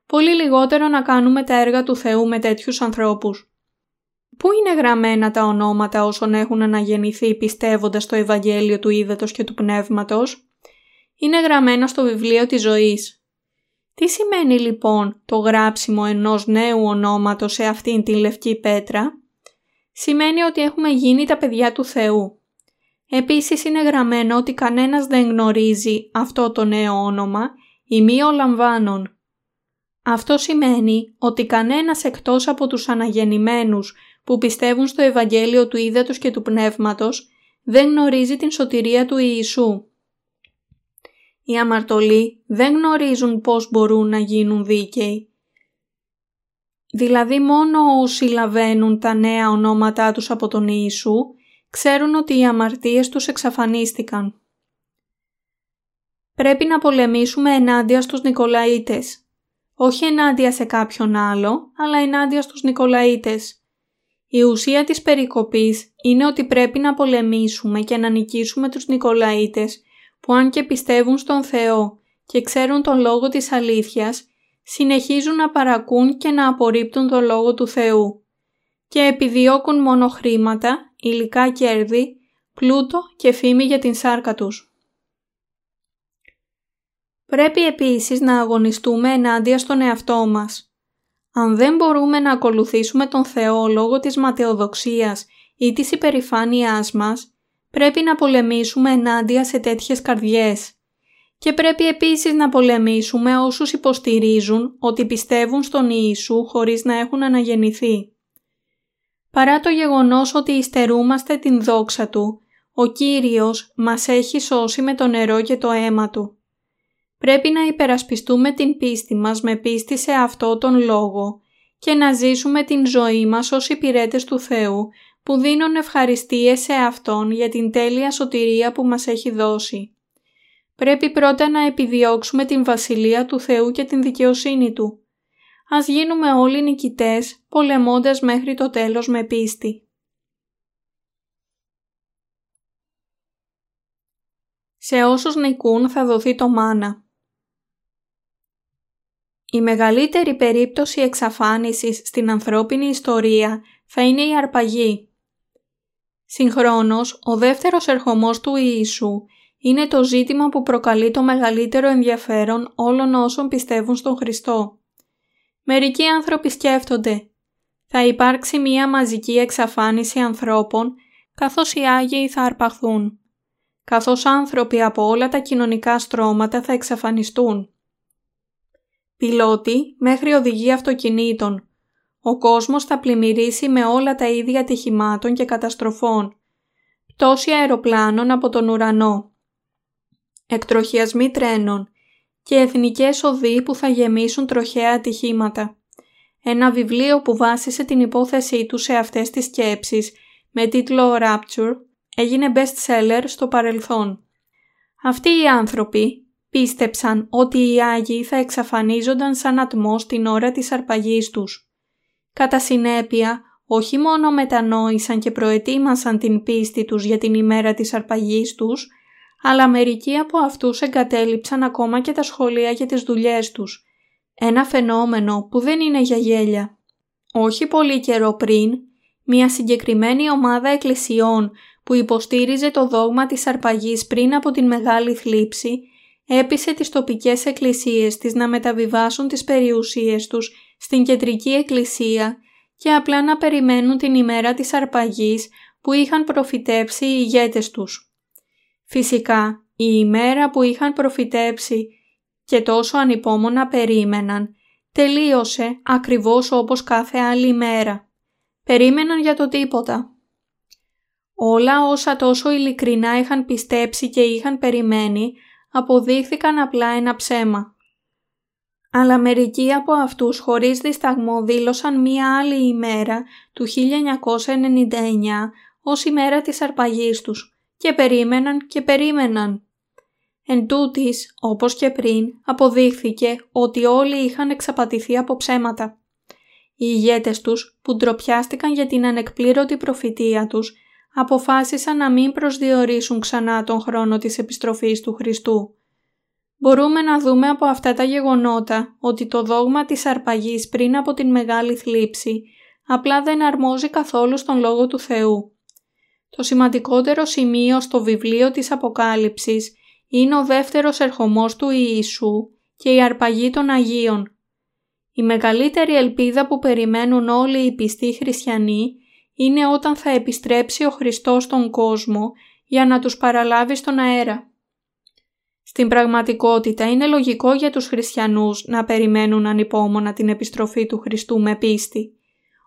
Πολύ λιγότερο να κάνουμε τα έργα του Θεού με τέτοιους ανθρώπους. Πού είναι γραμμένα τα ονόματα όσων έχουν αναγεννηθεί πιστεύοντας στο Ευαγγέλιο του Ήδατος και του Πνεύματος; Είναι γραμμένα στο βιβλίο της ζωής. Τι σημαίνει λοιπόν το γράψιμο ενός νέου ονόματος σε αυτήν την λευκή πέτρα; Σημαίνει ότι έχουμε γίνει τα παιδιά του Θεού. Επίσης είναι γραμμένο ότι κανένας δεν γνωρίζει αυτό το νέο όνομα ή μη ο λαμβάνων. Αυτό σημαίνει ότι κανένας εκτός από τους αναγεννημένους που πιστεύουν στο Ευαγγέλιο του Ήδατος και του Πνεύματος δεν γνωρίζει την σωτηρία του Ιησού. Οι αμαρτωλοί δεν γνωρίζουν πώς μπορούν να γίνουν δίκαιοι. Δηλαδή μόνο όσοι λαβαίνουν τα νέα ονόματά τους από τον Ιησού ξέρουν ότι οι αμαρτίες τους εξαφανίστηκαν. Πρέπει να πολεμήσουμε ενάντια στους Νικολαίτες. Όχι ενάντια σε κάποιον άλλο, αλλά ενάντια στους Νικολαίτες. Η ουσία της περικοπής είναι ότι πρέπει να πολεμήσουμε και να νικήσουμε τους Νικολαίτες που αν και πιστεύουν στον Θεό και ξέρουν τον λόγο της αλήθειας, συνεχίζουν να παρακούν και να απορρίπτουν τον λόγο του Θεού και επιδιώκουν μόνο χρήματα, υλικά κέρδη, πλούτο και φήμη για την σάρκα τους. Πρέπει επίσης να αγωνιστούμε ενάντια στον εαυτό μας. Αν δεν μπορούμε να ακολουθήσουμε τον Θεό λόγω της ματαιοδοξίας ή της υπερηφάνειάς μας, πρέπει να πολεμήσουμε ενάντια σε τέτοιες καρδιές. Και πρέπει επίσης να πολεμήσουμε όσους υποστηρίζουν ότι πιστεύουν στον Ιησού χωρίς να έχουν αναγεννηθεί. Παρά το γεγονός ότι υστερούμαστε την δόξα Του, ο Κύριος μας έχει σώσει με το νερό και το αίμα Του. Πρέπει να υπερασπιστούμε την πίστη μας με πίστη σε αυτό τον λόγο και να ζήσουμε την ζωή μας ως υπηρέτες του Θεού που δίνουν ευχαριστίες σε Αυτόν για την τέλεια σωτηρία που μας έχει δώσει. Πρέπει πρώτα να επιδιώξουμε την Βασιλεία του Θεού και την δικαιοσύνη Του. Ας γίνουμε όλοι νικητές, πολεμώντας μέχρι το τέλος με πίστη. Σε όσους νικούν θα δοθεί το μάνα. Η μεγαλύτερη περίπτωση εξαφάνισης στην ανθρώπινη ιστορία θα είναι η αρπαγή. Συγχρόνως, ο δεύτερος ερχομός του Ιησού είναι το ζήτημα που προκαλεί το μεγαλύτερο ενδιαφέρον όλων όσων πιστεύουν στον Χριστό. Μερικοί άνθρωποι σκέφτονται θα υπάρξει μία μαζική εξαφάνιση ανθρώπων καθώς οι Άγιοι θα αρπαχθούν, καθώς άνθρωποι από όλα τα κοινωνικά στρώματα θα εξαφανιστούν. Πιλότοι μέχρι οδηγοί αυτοκινήτων, ο κόσμος θα πλημμυρίσει με όλα τα ίδια ατυχημάτων και καταστροφών. Πτώση αεροπλάνων από τον ουρανό. Εκτροχιασμοί τρένων και εθνικές οδοί που θα γεμίσουν τροχαία ατυχήματα. Ένα βιβλίο που βάσισε την υπόθεσή του σε αυτές τις σκέψεις με τίτλο Rapture έγινε best seller στο παρελθόν. Αυτοί οι άνθρωποι πίστεψαν ότι οι Άγιοι θα εξαφανίζονταν σαν ατμός την ώρα της αρπαγής τους. Κατά συνέπεια, όχι μόνο μετανόησαν και προετοίμασαν την πίστη τους για την ημέρα της αρπαγής τους, αλλά μερικοί από αυτούς εγκατέλειψαν ακόμα και τα σχολεία για τις δουλειές τους. Ένα φαινόμενο που δεν είναι για γέλια. Όχι πολύ καιρό πριν, μια συγκεκριμένη ομάδα εκκλησιών που υποστήριζε το δόγμα της αρπαγής πριν από την μεγάλη θλίψη, έπεισε τις τοπικές εκκλησίες της να μεταβιβάσουν τις περιουσίες τους στην κεντρική εκκλησία και απλά να περιμένουν την ημέρα της αρπαγής που είχαν προφητέψει οι ηγέτες τους. Φυσικά, η ημέρα που είχαν προφητέψει και τόσο ανυπόμονα περίμεναν, τελείωσε ακριβώς όπως κάθε άλλη ημέρα. Περίμεναν για το τίποτα. Όλα όσα τόσο ειλικρινά είχαν πιστέψει και είχαν περιμένει, αποδείχθηκαν απλά ένα ψέμα αλλά μερικοί από αυτούς χωρίς δισταγμό δήλωσαν μία άλλη ημέρα του 1999 ως ημέρα της αρπαγής τους και περίμεναν και περίμεναν. Εν τούτης, όπως και πριν, αποδείχθηκε ότι όλοι είχαν εξαπατηθεί από ψέματα. Οι ηγέτες τους, που ντροπιάστηκαν για την ανεκπλήρωτη προφητεία τους, αποφάσισαν να μην προσδιορίσουν ξανά τον χρόνο της επιστροφής του Χριστού μπορούμε να δούμε από αυτά τα γεγονότα ότι το δόγμα της αρπαγής πριν από την μεγάλη θλίψη απλά δεν αρμόζει καθόλου στον Λόγο του Θεού. Το σημαντικότερο σημείο στο βιβλίο της Αποκάλυψης είναι ο δεύτερος ερχομός του Ιησού και η αρπαγή των Αγίων. Η μεγαλύτερη ελπίδα που περιμένουν όλοι οι πιστοί χριστιανοί είναι όταν θα επιστρέψει ο Χριστός στον κόσμο για να τους παραλάβει στον αέρα. Στην πραγματικότητα είναι λογικό για τους χριστιανούς να περιμένουν ανυπόμονα την επιστροφή του Χριστού με πίστη.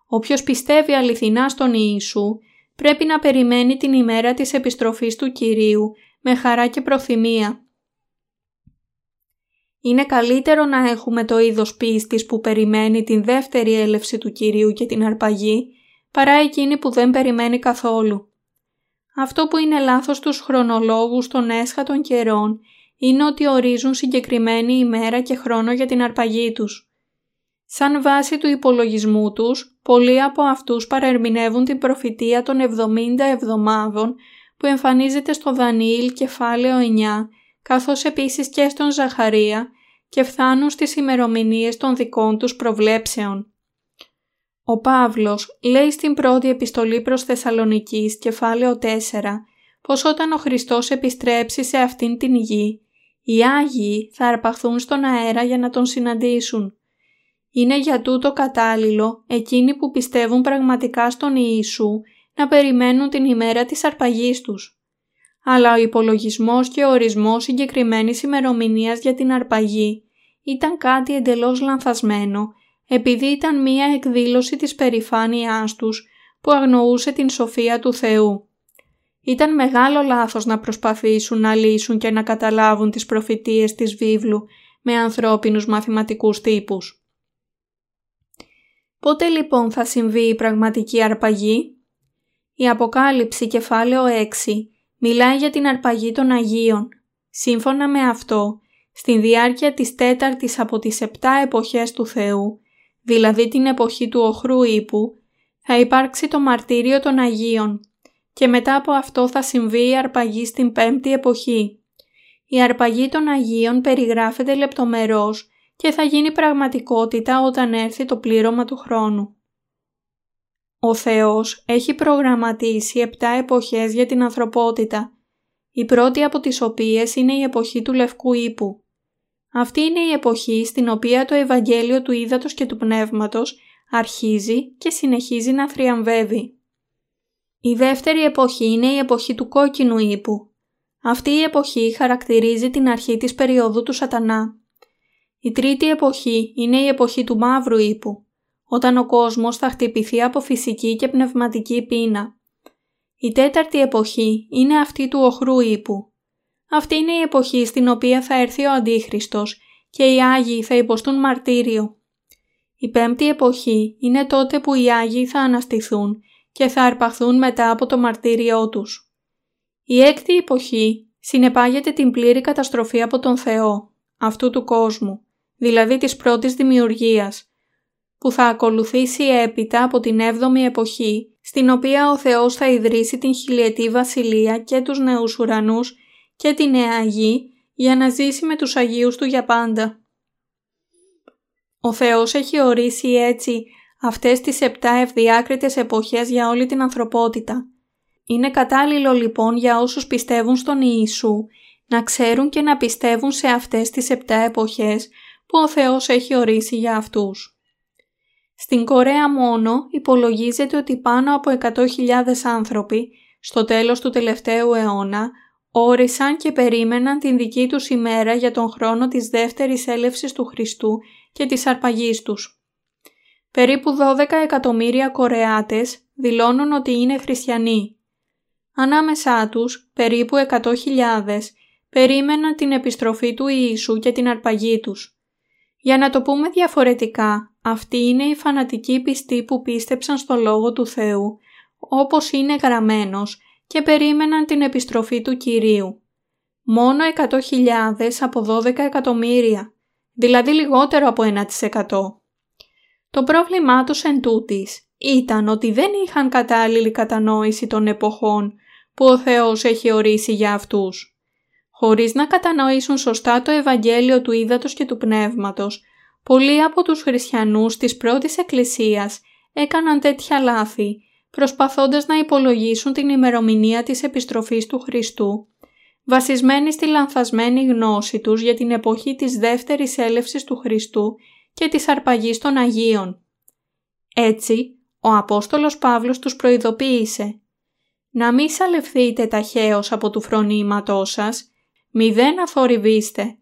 Όποιος πιστεύει αληθινά στον Ιησού πρέπει να περιμένει την ημέρα της επιστροφής του Κυρίου με χαρά και προθυμία. Είναι καλύτερο να έχουμε το είδος πίστης που περιμένει την δεύτερη έλευση του Κυρίου και την αρπαγή, παρά εκείνη που δεν περιμένει καθόλου. Αυτό που είναι λάθος τους χρονολόγους των έσχατων καιρών είναι ότι ορίζουν συγκεκριμένη ημέρα και χρόνο για την αρπαγή τους. Σαν βάση του υπολογισμού τους, πολλοί από αυτούς παρερμηνεύουν την προφητεία των 70 εβδομάδων που εμφανίζεται στο Δανιήλ κεφάλαιο 9, καθώς επίσης και στον Ζαχαρία και φτάνουν στις ημερομηνίες των δικών τους προβλέψεων. Ο Παύλος λέει στην πρώτη επιστολή προς Θεσσαλονικής κεφάλαιο 4 πως όταν ο Χριστός επιστρέψει σε αυτήν την γη, οι Άγιοι θα αρπαχθούν στον αέρα για να τον συναντήσουν. Είναι για τούτο κατάλληλο εκείνοι που πιστεύουν πραγματικά στον Ιησού να περιμένουν την ημέρα της αρπαγής τους. Αλλά ο υπολογισμός και ο ορισμός συγκεκριμένης ημερομηνίας για την αρπαγή ήταν κάτι εντελώς λανθασμένο επειδή ήταν μία εκδήλωση της περηφάνειάς τους που αγνοούσε την σοφία του Θεού. Ήταν μεγάλο λάθος να προσπαθήσουν να λύσουν και να καταλάβουν τις προφητείες της βίβλου με ανθρώπινους μαθηματικούς τύπους. Πότε λοιπόν θα συμβεί η πραγματική αρπαγή; Η Αποκάλυψη κεφάλαιο 6 μιλάει για την αρπαγή των Αγίων. Σύμφωνα με αυτό, στην διάρκεια της τέταρτης από τις επτά εποχές του Θεού, δηλαδή την εποχή του οχρού ύπου, θα υπάρξει το μαρτύριο των Αγίων και μετά από αυτό θα συμβεί η αρπαγή στην πέμπτη εποχή. Η αρπαγή των Αγίων περιγράφεται λεπτομερώς και θα γίνει πραγματικότητα όταν έρθει το πλήρωμα του χρόνου. Ο Θεός έχει προγραμματίσει επτά εποχές για την ανθρωπότητα, η πρώτη από τις οποίες είναι η εποχή του Λευκού Ήπου. Αυτή είναι η εποχή στην οποία το Ευαγγέλιο του Ήδατος και του Πνεύματος αρχίζει και συνεχίζει να θριαμβεύει. Η δεύτερη εποχή είναι η εποχή του κόκκινου ύπου. Αυτή η εποχή χαρακτηρίζει την αρχή της περίοδου του σατανά. Η τρίτη εποχή είναι η εποχή του μαύρου ύπου, όταν ο κόσμος θα χτυπηθεί από φυσική και πνευματική πείνα. Η τέταρτη εποχή είναι αυτή του οχρού ύπου. Αυτή είναι η εποχή στην οποία θα έρθει ο Αντίχριστος και οι Άγιοι θα υποστούν μαρτύριο. Η πέμπτη εποχή είναι τότε που οι Άγιοι θα αναστηθούν και θα αρπαχθούν μετά από το μαρτύριό τους. Η έκτη εποχή συνεπάγεται την πλήρη καταστροφή από τον Θεό, αυτού του κόσμου, δηλαδή της πρώτης δημιουργίας, που θα ακολουθήσει έπειτα από την 7η εποχή, στην οποία ο Θεός θα ιδρύσει την χιλιετή βασιλεία και τους νέους ουρανούς και τη νέα γη για να ζήσει με τους Αγίους Του για πάντα. Ο Θεός έχει ορίσει έτσι αυτές τις επτά ευδιάκριτες εποχές για όλη την ανθρωπότητα. Είναι κατάλληλο λοιπόν για όσους πιστεύουν στον Ιησού να ξέρουν και να πιστεύουν σε αυτές τις επτά εποχές που ο Θεός έχει ορίσει για αυτούς. Στην Κορέα μόνο υπολογίζεται ότι πάνω από 100.000 άνθρωποι στο τέλος του τελευταίου αιώνα όρισαν και περίμεναν την δική τους ημέρα για τον χρόνο της δεύτερης έλευσης του Χριστού και της αρπαγής τους. Περίπου 12 εκατομμύρια Κορεάτες δηλώνουν ότι είναι χριστιανοί. Ανάμεσά τους, περίπου 100.000 περίμεναν την επιστροφή του Ιησού και την αρπαγή τους. Για να το πούμε διαφορετικά, αυτοί είναι οι φανατικοί πιστοί που πίστεψαν στο Λόγο του Θεού, όπως είναι γραμμένος και περίμεναν την επιστροφή του Κυρίου. Μόνο 100.000 από 12 εκατομμύρια, δηλαδή λιγότερο από 1%. Το πρόβλημά τους εν τούτης ήταν ότι δεν είχαν κατάλληλη κατανόηση των εποχών που ο Θεός έχει ορίσει για αυτούς. Χωρίς να κατανοήσουν σωστά το Ευαγγέλιο του Ήδατος και του Πνεύματος, πολλοί από τους χριστιανούς της πρώτης εκκλησίας έκαναν τέτοια λάθη, προσπαθώντας να υπολογίσουν την ημερομηνία της επιστροφής του Χριστού, βασισμένοι στη λανθασμένη γνώση τους για την εποχή της δεύτερης έλευσης του Χριστού και της αρπαγής των Αγίων. Έτσι, ο Απόστολος Παύλος τους προειδοποίησε «Να μη σαλευθείτε ταχαίως από του φρονήματός σας, μη δεν αθορυβήστε,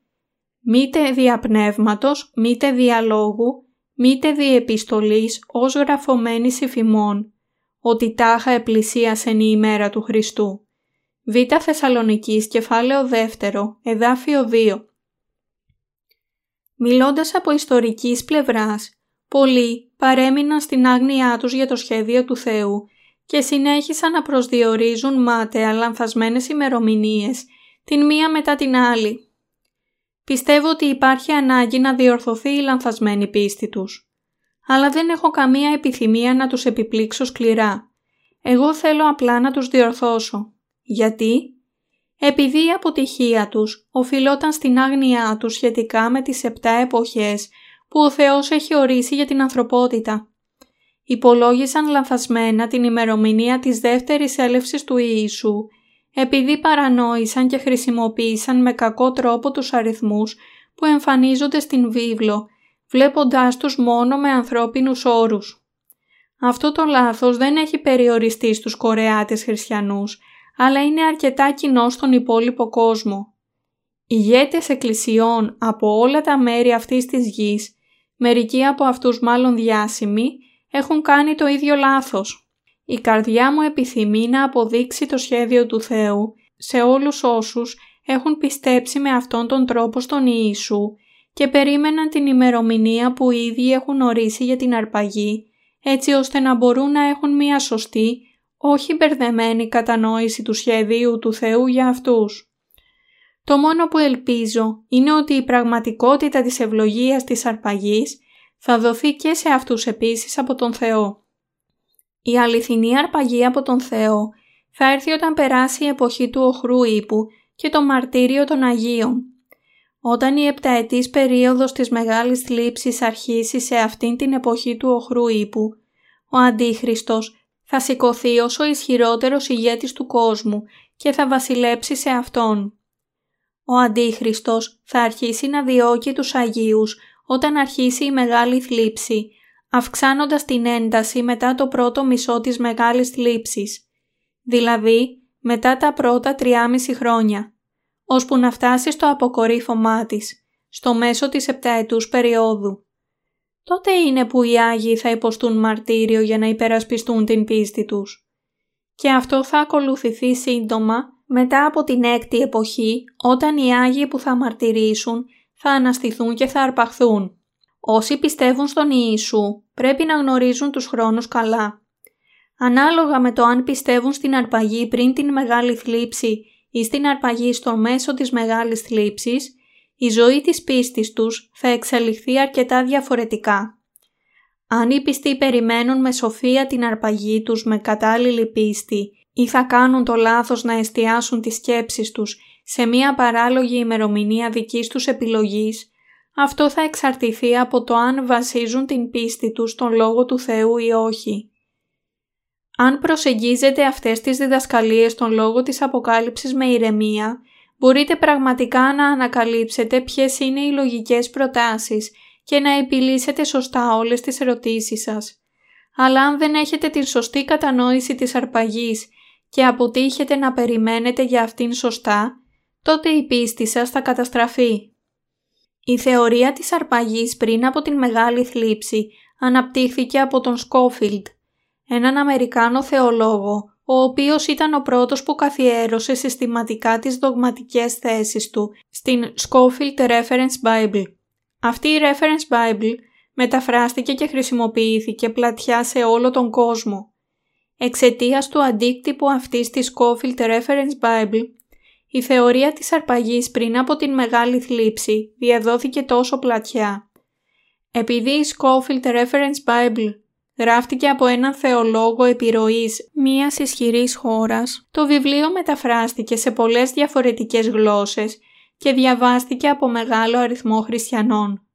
μήτε διαπνεύματος, μήτε διαλόγου, μήτε διεπιστολής ως γραφωμένης υφημών, ότι τάχα επλησίασεν η ημέρα του Χριστού. Β. Θεσσαλονικής, κεφάλαιο 2, εδάφιο 2. Μιλώντας από ιστορικής πλευράς, πολλοί παρέμειναν στην άγνοιά τους για το σχέδιο του Θεού και συνέχισαν να προσδιορίζουν μάταια λανθασμένες ημερομηνίες, την μία μετά την άλλη. Πιστεύω ότι υπάρχει ανάγκη να διορθωθεί η λανθασμένη πίστη τους. Αλλά δεν έχω καμία επιθυμία να τους επιπλήξω σκληρά. Εγώ θέλω απλά να τους διορθώσω. Γιατί; Επειδή η αποτυχία τους οφειλόταν στην άγνοιά τους σχετικά με τις επτά εποχές που ο Θεός έχει ορίσει για την ανθρωπότητα. Υπολόγισαν λανθασμένα την ημερομηνία της δεύτερης έλευσης του Ιησού επειδή παρανόησαν και χρησιμοποίησαν με κακό τρόπο τους αριθμούς που εμφανίζονται στην βίβλο, βλέποντάς τους μόνο με ανθρώπινους όρους. Αυτό το λάθος δεν έχει περιοριστεί στους Κορεάτες χριστιανούς, αλλά είναι αρκετά κοινό στον υπόλοιπο κόσμο. Ηγέτες εκκλησιών από όλα τα μέρη αυτής της γης, μερικοί από αυτούς μάλλον διάσημοι, έχουν κάνει το ίδιο λάθος. Η καρδιά μου επιθυμεί να αποδείξει το σχέδιο του Θεού σε όλους όσους έχουν πιστέψει με αυτόν τον τρόπο στον Ιησού και περίμεναν την ημερομηνία που ήδη έχουν ορίσει για την αρπαγή, έτσι ώστε να μπορούν να έχουν μία σωστή, όχι μπερδεμένη κατανόηση του σχεδίου του Θεού για αυτούς. Το μόνο που ελπίζω είναι ότι η πραγματικότητα της ευλογίας της αρπαγής θα δοθεί και σε αυτούς επίσης από τον Θεό. Η αληθινή αρπαγή από τον Θεό θα έρθει όταν περάσει η εποχή του οχρού ύπου και το μαρτύριο των Αγίων. Όταν η επταετής περίοδος της Μεγάλης Θλίψης αρχίσει σε αυτήν την εποχή του οχρού ύπου, ο Αντίχριστος θα σηκωθεί ως ο ισχυρότερος ηγέτης του κόσμου και θα βασιλέψει σε Αυτόν. Ο Αντίχριστος θα αρχίσει να διώκει τους Αγίους όταν αρχίσει η Μεγάλη Θλίψη αυξάνοντας την ένταση μετά το πρώτο μισό της μεγάλης θλίψης, δηλαδή μετά τα πρώτα τριάμιση χρόνια, ώσπου να φτάσει στο αποκορύφωμά της, στο μέσο της επταετούς περίοδου. Τότε είναι που οι Άγιοι θα υποστούν μαρτύριο για να υπερασπιστούν την πίστη τους. Και αυτό θα ακολουθηθεί σύντομα μετά από την έκτη εποχή, όταν οι Άγιοι που θα μαρτυρήσουν θα αναστηθούν και θα αρπαχθούν. Όσοι πιστεύουν στον Ιησού πρέπει να γνωρίζουν τους χρόνους καλά. Ανάλογα με το αν πιστεύουν στην αρπαγή πριν την μεγάλη θλίψη ή στην αρπαγή στο μέσο της μεγάλης θλίψης, η ζωή της πίστης τους θα εξελιχθεί αρκετά διαφορετικά. Αν οι πιστοί περιμένουν με σοφία την αρπαγή τους με κατάλληλη πίστη ή θα κάνουν το λάθος να εστιάσουν τις σκέψεις τους σε μία παράλογη ημερομηνία δικής τους επιλογής, αυτό θα εξαρτηθεί από το αν βασίζουν την πίστη τους στον Λόγο του Θεού ή όχι. Αν προσεγγίζετε αυτές τις διδασκαλίες στον Λόγο της Αποκάλυψης με ηρεμία, μπορείτε πραγματικά να ανακαλύψετε ποιες είναι οι λογικές προτάσεις και να επιλύσετε σωστά όλες τις ερωτήσεις σας. Αλλά αν δεν έχετε την σωστή κατανόηση της αρπαγής και αποτύχετε να περιμένετε για αυτήν σωστά, τότε η πίστη σας θα καταστραφεί. Η θεωρία της αρπαγής πριν από την Μεγάλη Θλίψη αναπτύχθηκε από τον Σκόφιλντ, έναν Αμερικάνο θεολόγο, ο οποίος ήταν ο πρώτος που καθιέρωσε συστηματικά τις δογματικές θέσεις του στην Schofield Reference Bible. Αυτή η Reference Bible μεταφράστηκε και χρησιμοποιήθηκε πλατιά σε όλο τον κόσμο. Εξαιτίας του αντίκτυπου αυτής της Schofield Reference Bible, η θεωρία της αρπαγής πριν από την μεγάλη θλίψη διαδόθηκε τόσο πλατιά. Επειδή η Schofield Reference Bible γράφτηκε από έναν θεολόγο επιρροής μίας ισχυρής χώρας, το βιβλίο μεταφράστηκε σε πολλές διαφορετικές γλώσσες και διαβάστηκε από μεγάλο αριθμό χριστιανών.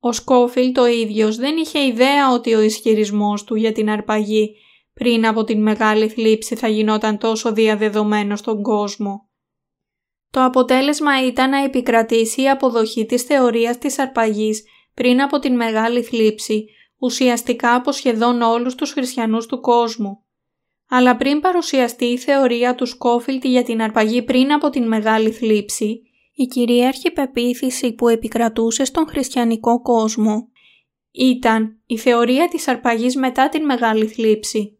Ο Σκόφιλ το ίδιος δεν είχε ιδέα ότι ο ισχυρισμός του για την αρπαγή πριν από την μεγάλη θλίψη θα γινόταν τόσο διαδεδομένο στον κόσμο. Το αποτέλεσμα ήταν να επικρατήσει η αποδοχή της θεωρίας της αρπαγής πριν από την μεγάλη θλίψη, ουσιαστικά από σχεδόν όλους τους χριστιανούς του κόσμου. Αλλά πριν παρουσιαστεί η θεωρία του Σκόφιλτ για την αρπαγή πριν από την μεγάλη θλίψη, η κυρίαρχη πεποίθηση που επικρατούσε στον χριστιανικό κόσμο ήταν η θεωρία της αρπαγής μετά την μεγάλη θλίψη.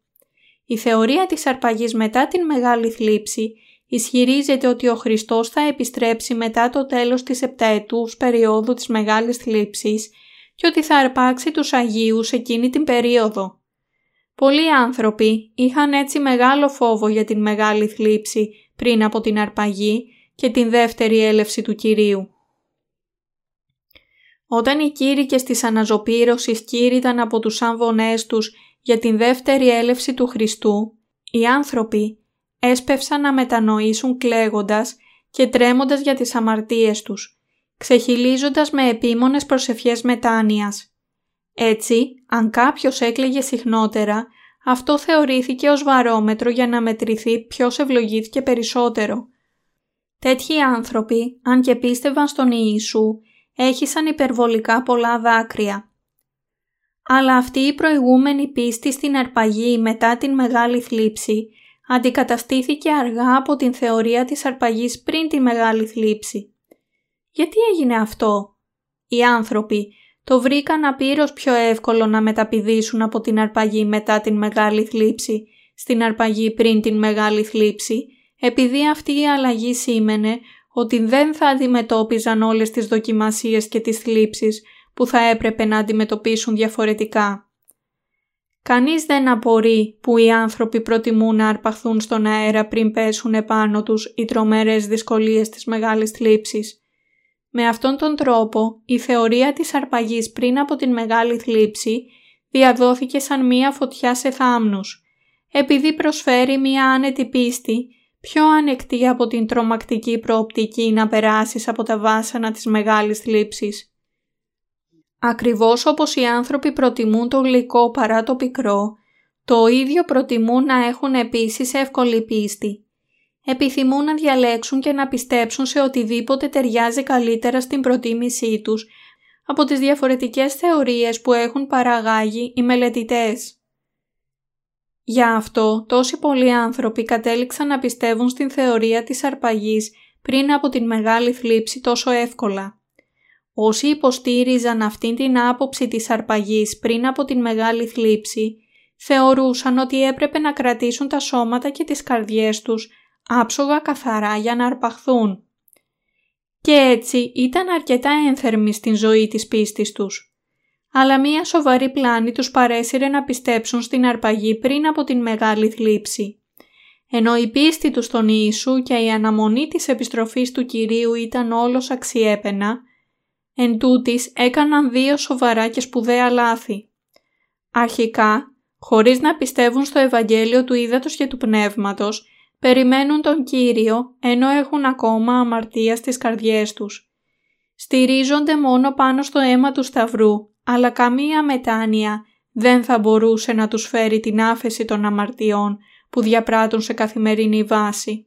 Η θεωρία της αρπαγής μετά την μεγάλη θλίψη ισχυρίζεται ότι ο Χριστός θα επιστρέψει μετά το τέλος της επταετούς περίοδου της μεγάλης θλίψης και ότι θα αρπάξει τους Αγίους εκείνη την περίοδο. Πολλοί άνθρωποι είχαν έτσι μεγάλο φόβο για την μεγάλη θλίψη πριν από την αρπαγή και την δεύτερη έλευση του Κυρίου. Όταν οι κήρυκες της αναζωπήρωσης κήρυταν από τους αμβονές τους για την δεύτερη έλευση του Χριστού, οι άνθρωποι έσπευσαν να μετανοήσουν κλαίγοντας και τρέμοντας για τις αμαρτίες τους, ξεχυλίζοντας με επίμονες προσευχές μετάνοιας. Έτσι, αν κάποιος έκλαιγε συχνότερα, αυτό θεωρήθηκε ως βαρόμετρο για να μετρηθεί ποιος ευλογήθηκε περισσότερο. Τέτοιοι άνθρωποι, αν και πίστευαν στον Ιησού, έχησαν υπερβολικά πολλά δάκρυα. Αλλά αυτή η προηγούμενη πίστη στην αρπαγή μετά την μεγάλη θλίψη αντικαταστήθηκε αργά από την θεωρία της αρπαγής πριν τη μεγάλη θλίψη. Γιατί έγινε αυτό; Οι άνθρωποι το βρήκαν απείρως πιο εύκολο να μεταπηδήσουν από την αρπαγή μετά την μεγάλη θλίψη στην αρπαγή πριν την μεγάλη θλίψη, επειδή αυτή η αλλαγή σήμαινε ότι δεν θα αντιμετώπιζαν όλες τις δοκιμασίες και τις θλίψεις που θα έπρεπε να αντιμετωπίσουν διαφορετικά. Κανείς δεν απορεί που οι άνθρωποι προτιμούν να αρπαχθούν στον αέρα πριν πέσουν επάνω τους οι τρομερές δυσκολίες της μεγάλης θλίψης. Με αυτόν τον τρόπο, η θεωρία της αρπαγής πριν από την μεγάλη θλίψη διαδόθηκε σαν μία φωτιά σε θάμνους, επειδή προσφέρει μία άνετη πίστη, πιο ανεκτή από την τρομακτική προοπτική να περάσεις από τα βάσανα της μεγάλης θλίψης. Ακριβώς όπως οι άνθρωποι προτιμούν το γλυκό παρά το πικρό, το ίδιο προτιμούν να έχουν επίσης εύκολη πίστη. Επιθυμούν να διαλέξουν και να πιστέψουν σε οτιδήποτε ταιριάζει καλύτερα στην προτίμησή τους από τις διαφορετικές θεωρίες που έχουν παραγάγει οι μελετητές. Γι' αυτό τόσοι πολλοί άνθρωποι κατέληξαν να πιστεύουν στην θεωρία της αρπαγής πριν από την μεγάλη θλίψη τόσο εύκολα. Όσοι υποστήριζαν αυτήν την άποψη της αρπαγής πριν από την μεγάλη θλίψη, θεωρούσαν ότι έπρεπε να κρατήσουν τα σώματα και τις καρδιές τους άψογα καθαρά για να αρπαχθούν. Και έτσι ήταν αρκετά ένθερμοι στην ζωή της πίστης τους. Αλλά μία σοβαρή πλάνη τους παρέσυρε να πιστέψουν στην αρπαγή πριν από την μεγάλη θλίψη. Ενώ η πίστη τους στον Ιησού και η αναμονή της επιστροφής του Κυρίου ήταν όλος αξιέπαινα, Εν τούτης έκαναν δύο σοβαρά και σπουδαία λάθη. Αρχικά, χωρίς να πιστεύουν στο Ευαγγέλιο του Ήδατος και του Πνεύματος, περιμένουν τον Κύριο ενώ έχουν ακόμα αμαρτία στις καρδιές τους. Στηρίζονται μόνο πάνω στο αίμα του Σταυρού, αλλά καμία μετάνοια δεν θα μπορούσε να τους φέρει την άφεση των αμαρτιών που διαπράττουν σε καθημερινή βάση.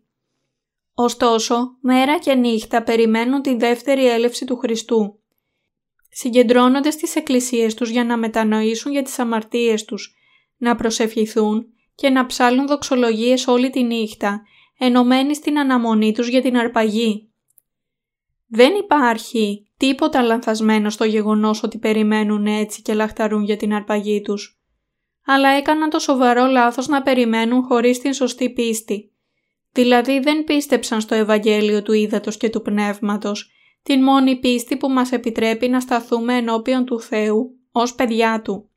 Ωστόσο, μέρα και νύχτα περιμένουν τη δεύτερη έλευση του Χριστού. Συγκεντρώνονται στις εκκλησίες τους για να μετανοήσουν για τις αμαρτίες τους, να προσευχηθούν και να ψάλουν δοξολογίες όλη τη νύχτα, ενωμένοι στην αναμονή τους για την αρπαγή. Δεν υπάρχει τίποτα λανθασμένο στο γεγονός ότι περιμένουν έτσι και λαχταρούν για την αρπαγή τους. Αλλά έκαναν το σοβαρό λάθος να περιμένουν χωρίς την σωστή πίστη. Δηλαδή δεν πίστεψαν στο Ευαγγέλιο του Ήδατος και του Πνεύματος, την μόνη πίστη που μας επιτρέπει να σταθούμε ενώπιον του Θεού ως παιδιά Του.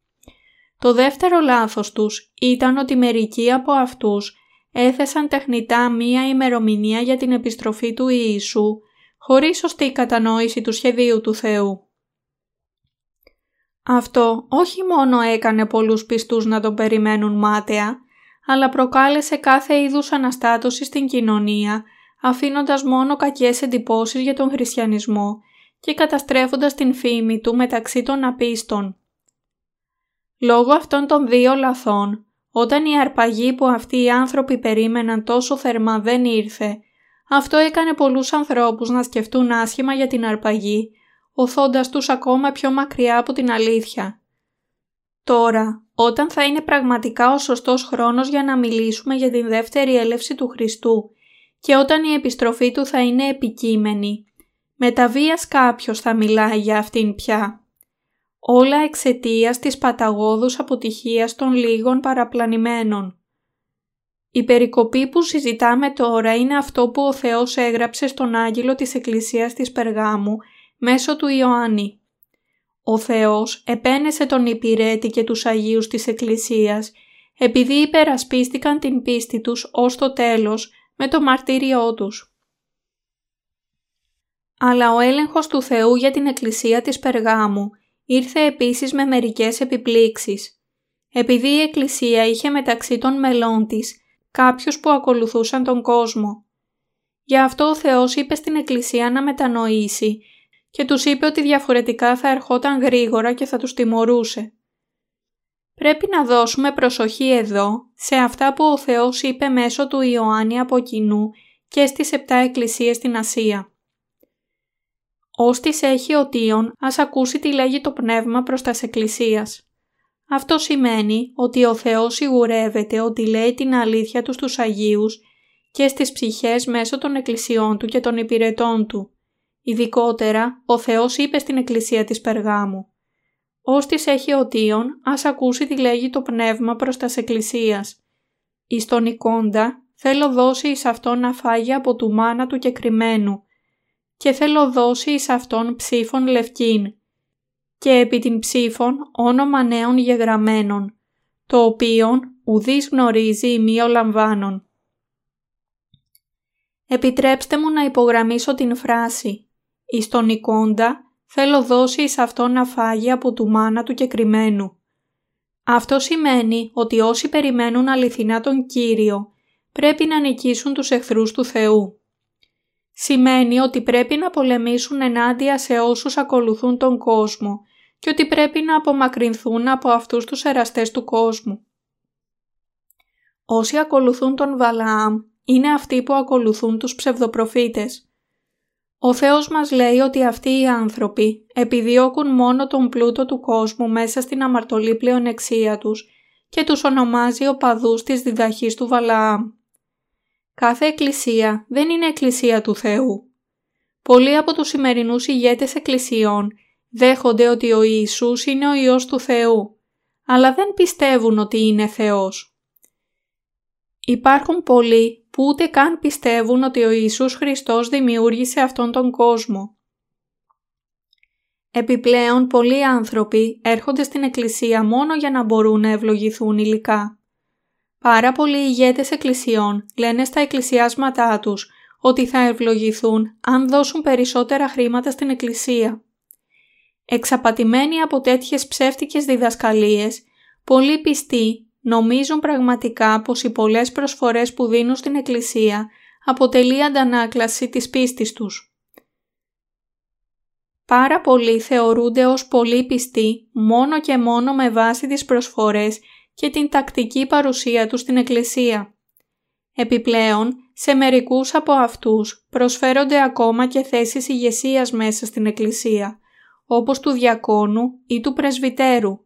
Το δεύτερο λάθος τους ήταν ότι μερικοί από αυτούς έθεσαν τεχνητά μία ημερομηνία για την επιστροφή του Ιησού, χωρίς σωστή κατανόηση του σχεδίου του Θεού. Αυτό όχι μόνο έκανε πολλούς πιστούς να τον περιμένουν μάταια, αλλά προκάλεσε κάθε είδους αναστάτωση στην κοινωνία, αφήνοντας μόνο κακές εντυπώσεις για τον χριστιανισμό και καταστρέφοντας την φήμη του μεταξύ των απίστων. Λόγω αυτών των δύο λαθών, όταν η αρπαγή που αυτοί οι άνθρωποι περίμεναν τόσο θερμά δεν ήρθε, αυτό έκανε πολλούς ανθρώπους να σκεφτούν άσχημα για την αρπαγή, οθώντας τους ακόμα πιο μακριά από την αλήθεια. Τώρα, όταν θα είναι πραγματικά ο σωστός χρόνος για να μιλήσουμε για την δεύτερη έλευση του Χριστού και όταν η επιστροφή του θα είναι επικείμενη, με τα βίας κάποιος θα μιλάει για αυτήν πια. Όλα εξαιτίας της παταγώδους αποτυχίας των λίγων παραπλανημένων. Η περικοπή που συζητάμε τώρα είναι αυτό που ο Θεός έγραψε στον Άγγελο της Εκκλησίας της Περγάμου μέσω του Ιωάννη. Ο Θεός επένεσε τον υπηρέτη και τους Αγίους της Εκκλησίας επειδή υπερασπίστηκαν την πίστη τους ως το τέλος με το μαρτύριό τους. Αλλά ο έλεγχος του Θεού για την Εκκλησία της Περγάμου ήρθε επίσης με μερικές επιπλήξεις. Επειδή η Εκκλησία είχε μεταξύ των μελών της κάποιους που ακολουθούσαν τον κόσμο. Γι' αυτό ο Θεός είπε στην Εκκλησία να μετανοήσει και τους είπε ότι διαφορετικά θα ερχόταν γρήγορα και θα τους τιμωρούσε. Πρέπει να δώσουμε προσοχή εδώ σε αυτά που ο Θεός είπε μέσω του Ιωάννη από κοινού και στις επτά εκκλησίες στην Ασία. Όστις έχει οτίον, ας ακούσει τι λέγει το πνεύμα προς τας εκκλησίας. Αυτό σημαίνει ότι ο Θεός σιγουρεύεται ότι λέει την αλήθεια του στους Αγίους και στις ψυχές μέσω των εκκλησιών του και των υπηρετών του. Ειδικότερα, ο Θεός είπε στην εκκλησία της Περγάμου «Όστις έχει οτίον, ας ακούσει τι λέγει το πνεύμα προς τας εκκλησίας. Εις τον εικόντα, θέλω δώσει εις αυτόν να φάγει από του μάνα του και κρυμμένου και θέλω δώσει εις αυτόν ψήφων λευκήν και επί την ψήφων όνομα νέων γεγραμμένων, το οποίον ουδής γνωρίζει ημίο λαμβάνων. Επιτρέψτε μου να υπογραμμίσω την φράση «Εις τον εικόντα θέλω δώσει εις αυτό να φάγει από του μάνα του και κρυμμένου». Αυτό σημαίνει ότι όσοι περιμένουν αληθινά τον Κύριο πρέπει να νικήσουν τους εχθρούς του Θεού. Σημαίνει ότι πρέπει να πολεμήσουν ενάντια σε όσους ακολουθούν τον κόσμο και ότι πρέπει να απομακρυνθούν από αυτούς τους εραστές του κόσμου. Όσοι ακολουθούν τον Βαλαάμ είναι αυτοί που ακολουθούν τους ψευδοπροφήτες. Ο Θεός μας λέει ότι αυτοί οι άνθρωποι επιδιώκουν μόνο τον πλούτο του κόσμου μέσα στην αμαρτωλή πλεονεξία τους και τους ονομάζει οπαδούς της διδαχής του Βαλαάμ. Κάθε εκκλησία δεν είναι εκκλησία του Θεού. Πολλοί από τους σημερινούς ηγέτες εκκλησιών δέχονται ότι ο Ιησούς είναι ο Υιός του Θεού, αλλά δεν πιστεύουν ότι είναι Θεός. Υπάρχουν πολλοί που ούτε καν πιστεύουν ότι ο Ιησούς Χριστός δημιούργησε αυτόν τον κόσμο. Επιπλέον, πολλοί άνθρωποι έρχονται στην Εκκλησία μόνο για να μπορούν να ευλογηθούν υλικά. Πάρα πολλοί ηγέτες εκκλησιών λένε στα εκκλησιάσματά τους ότι θα ευλογηθούν αν δώσουν περισσότερα χρήματα στην Εκκλησία. Εξαπατημένοι από τέτοιες ψεύτικες διδασκαλίες, πολλοί πιστοί νομίζουν πραγματικά πως οι πολλές προσφορές που δίνουν στην Εκκλησία αποτελεί αντανάκλαση της πίστης τους. Πάρα πολλοί θεωρούνται ως πολύ πιστοί μόνο και μόνο με βάση τις προσφορές και την τακτική παρουσία τους στην Εκκλησία. Επιπλέον, σε μερικούς από αυτούς προσφέρονται ακόμα και θέσεις ηγεσίας μέσα στην Εκκλησία, όπως του διακόνου ή του πρεσβυτέρου,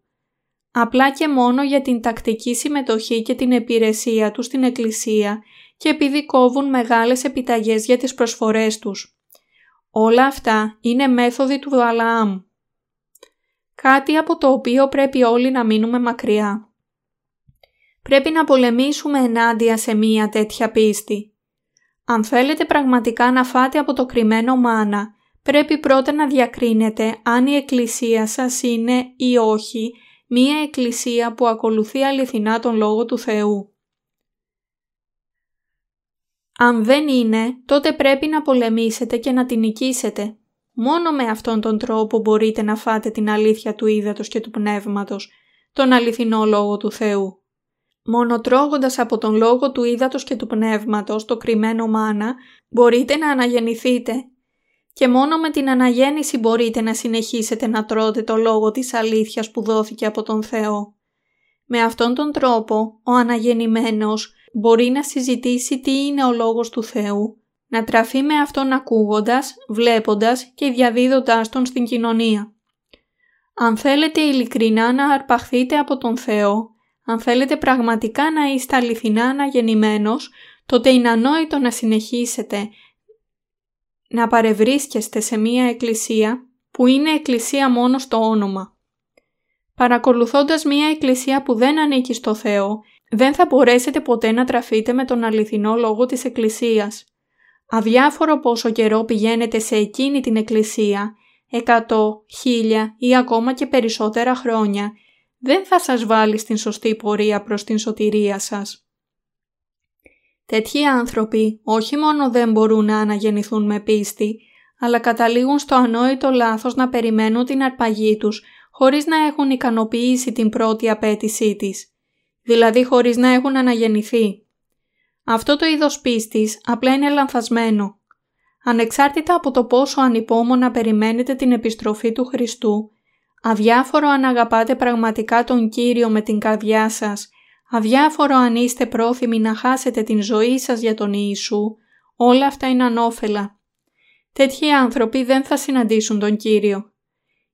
απλά και μόνο για την τακτική συμμετοχή και την επιρρεσία τους στην Εκκλησία και επειδή κόβουν μεγάλες επιταγές για τις προσφορές τους. Όλα αυτά είναι μέθοδοι του Βαλαάμ. Κάτι από το οποίο πρέπει όλοι να μείνουμε μακριά. Πρέπει να πολεμήσουμε ενάντια σε μία τέτοια πίστη. Αν θέλετε πραγματικά να φάτε από το κρυμμένο μάνα πρέπει πρώτα να διακρίνετε αν η εκκλησία σας είναι ή όχι μία εκκλησία που ακολουθεί αληθινά τον Λόγο του Θεού. Αν δεν είναι, τότε πρέπει να πολεμήσετε και να την νικήσετε. Μόνο με αυτόν τον τρόπο μπορείτε να φάτε την αλήθεια του ύδατος και του πνεύματος, τον αληθινό Λόγο του Θεού. Μόνο τρώγοντας από τον Λόγο του ύδατος και του πνεύματος, το κρυμμένο μάνα, μπορείτε να αναγεννηθείτε και μόνο με την αναγέννηση μπορείτε να συνεχίσετε να τρώτε το λόγο της αλήθειας που δόθηκε από τον Θεό. Με αυτόν τον τρόπο, ο αναγεννημένος μπορεί να συζητήσει τι είναι ο λόγος του Θεού, να τραφεί με αυτόν ακούγοντας, βλέποντας και διαδίδοντάς τον στην κοινωνία. Αν θέλετε ειλικρινά να αρπαχθείτε από τον Θεό, αν θέλετε πραγματικά να είστε αληθινά αναγεννημένος, τότε είναι ανόητο να συνεχίσετε να παρευρίσκεστε σε μία εκκλησία που είναι εκκλησία μόνο στο όνομα. Παρακολουθώντας μία εκκλησία που δεν ανήκει στο Θεό, δεν θα μπορέσετε ποτέ να τραφείτε με τον αληθινό λόγο της εκκλησίας. Αδιάφορο πόσο καιρό πηγαίνετε σε εκείνη την εκκλησία, εκατό, χίλια ή ακόμα και περισσότερα χρόνια, δεν θα σας βάλει στην σωστή πορεία προς την σωτηρία σας. Τέτοιοι άνθρωποι όχι μόνο δεν μπορούν να αναγεννηθούν με πίστη, αλλά καταλήγουν στο ανόητο λάθος να περιμένουν την αρπαγή τους χωρίς να έχουν ικανοποιήσει την πρώτη απέτησή της, δηλαδή χωρίς να έχουν αναγεννηθεί. Αυτό το είδος πίστης απλά είναι λανθασμένο. Ανεξάρτητα από το πόσο ανυπόμονα περιμένετε την επιστροφή του Χριστού, αδιάφορο αν αγαπάτε πραγματικά τον Κύριο με την καρδιά σας αδιάφορο αν είστε πρόθυμοι να χάσετε την ζωή σας για τον Ιησού, όλα αυτά είναι ανώφελα. Τέτοιοι άνθρωποι δεν θα συναντήσουν τον Κύριο.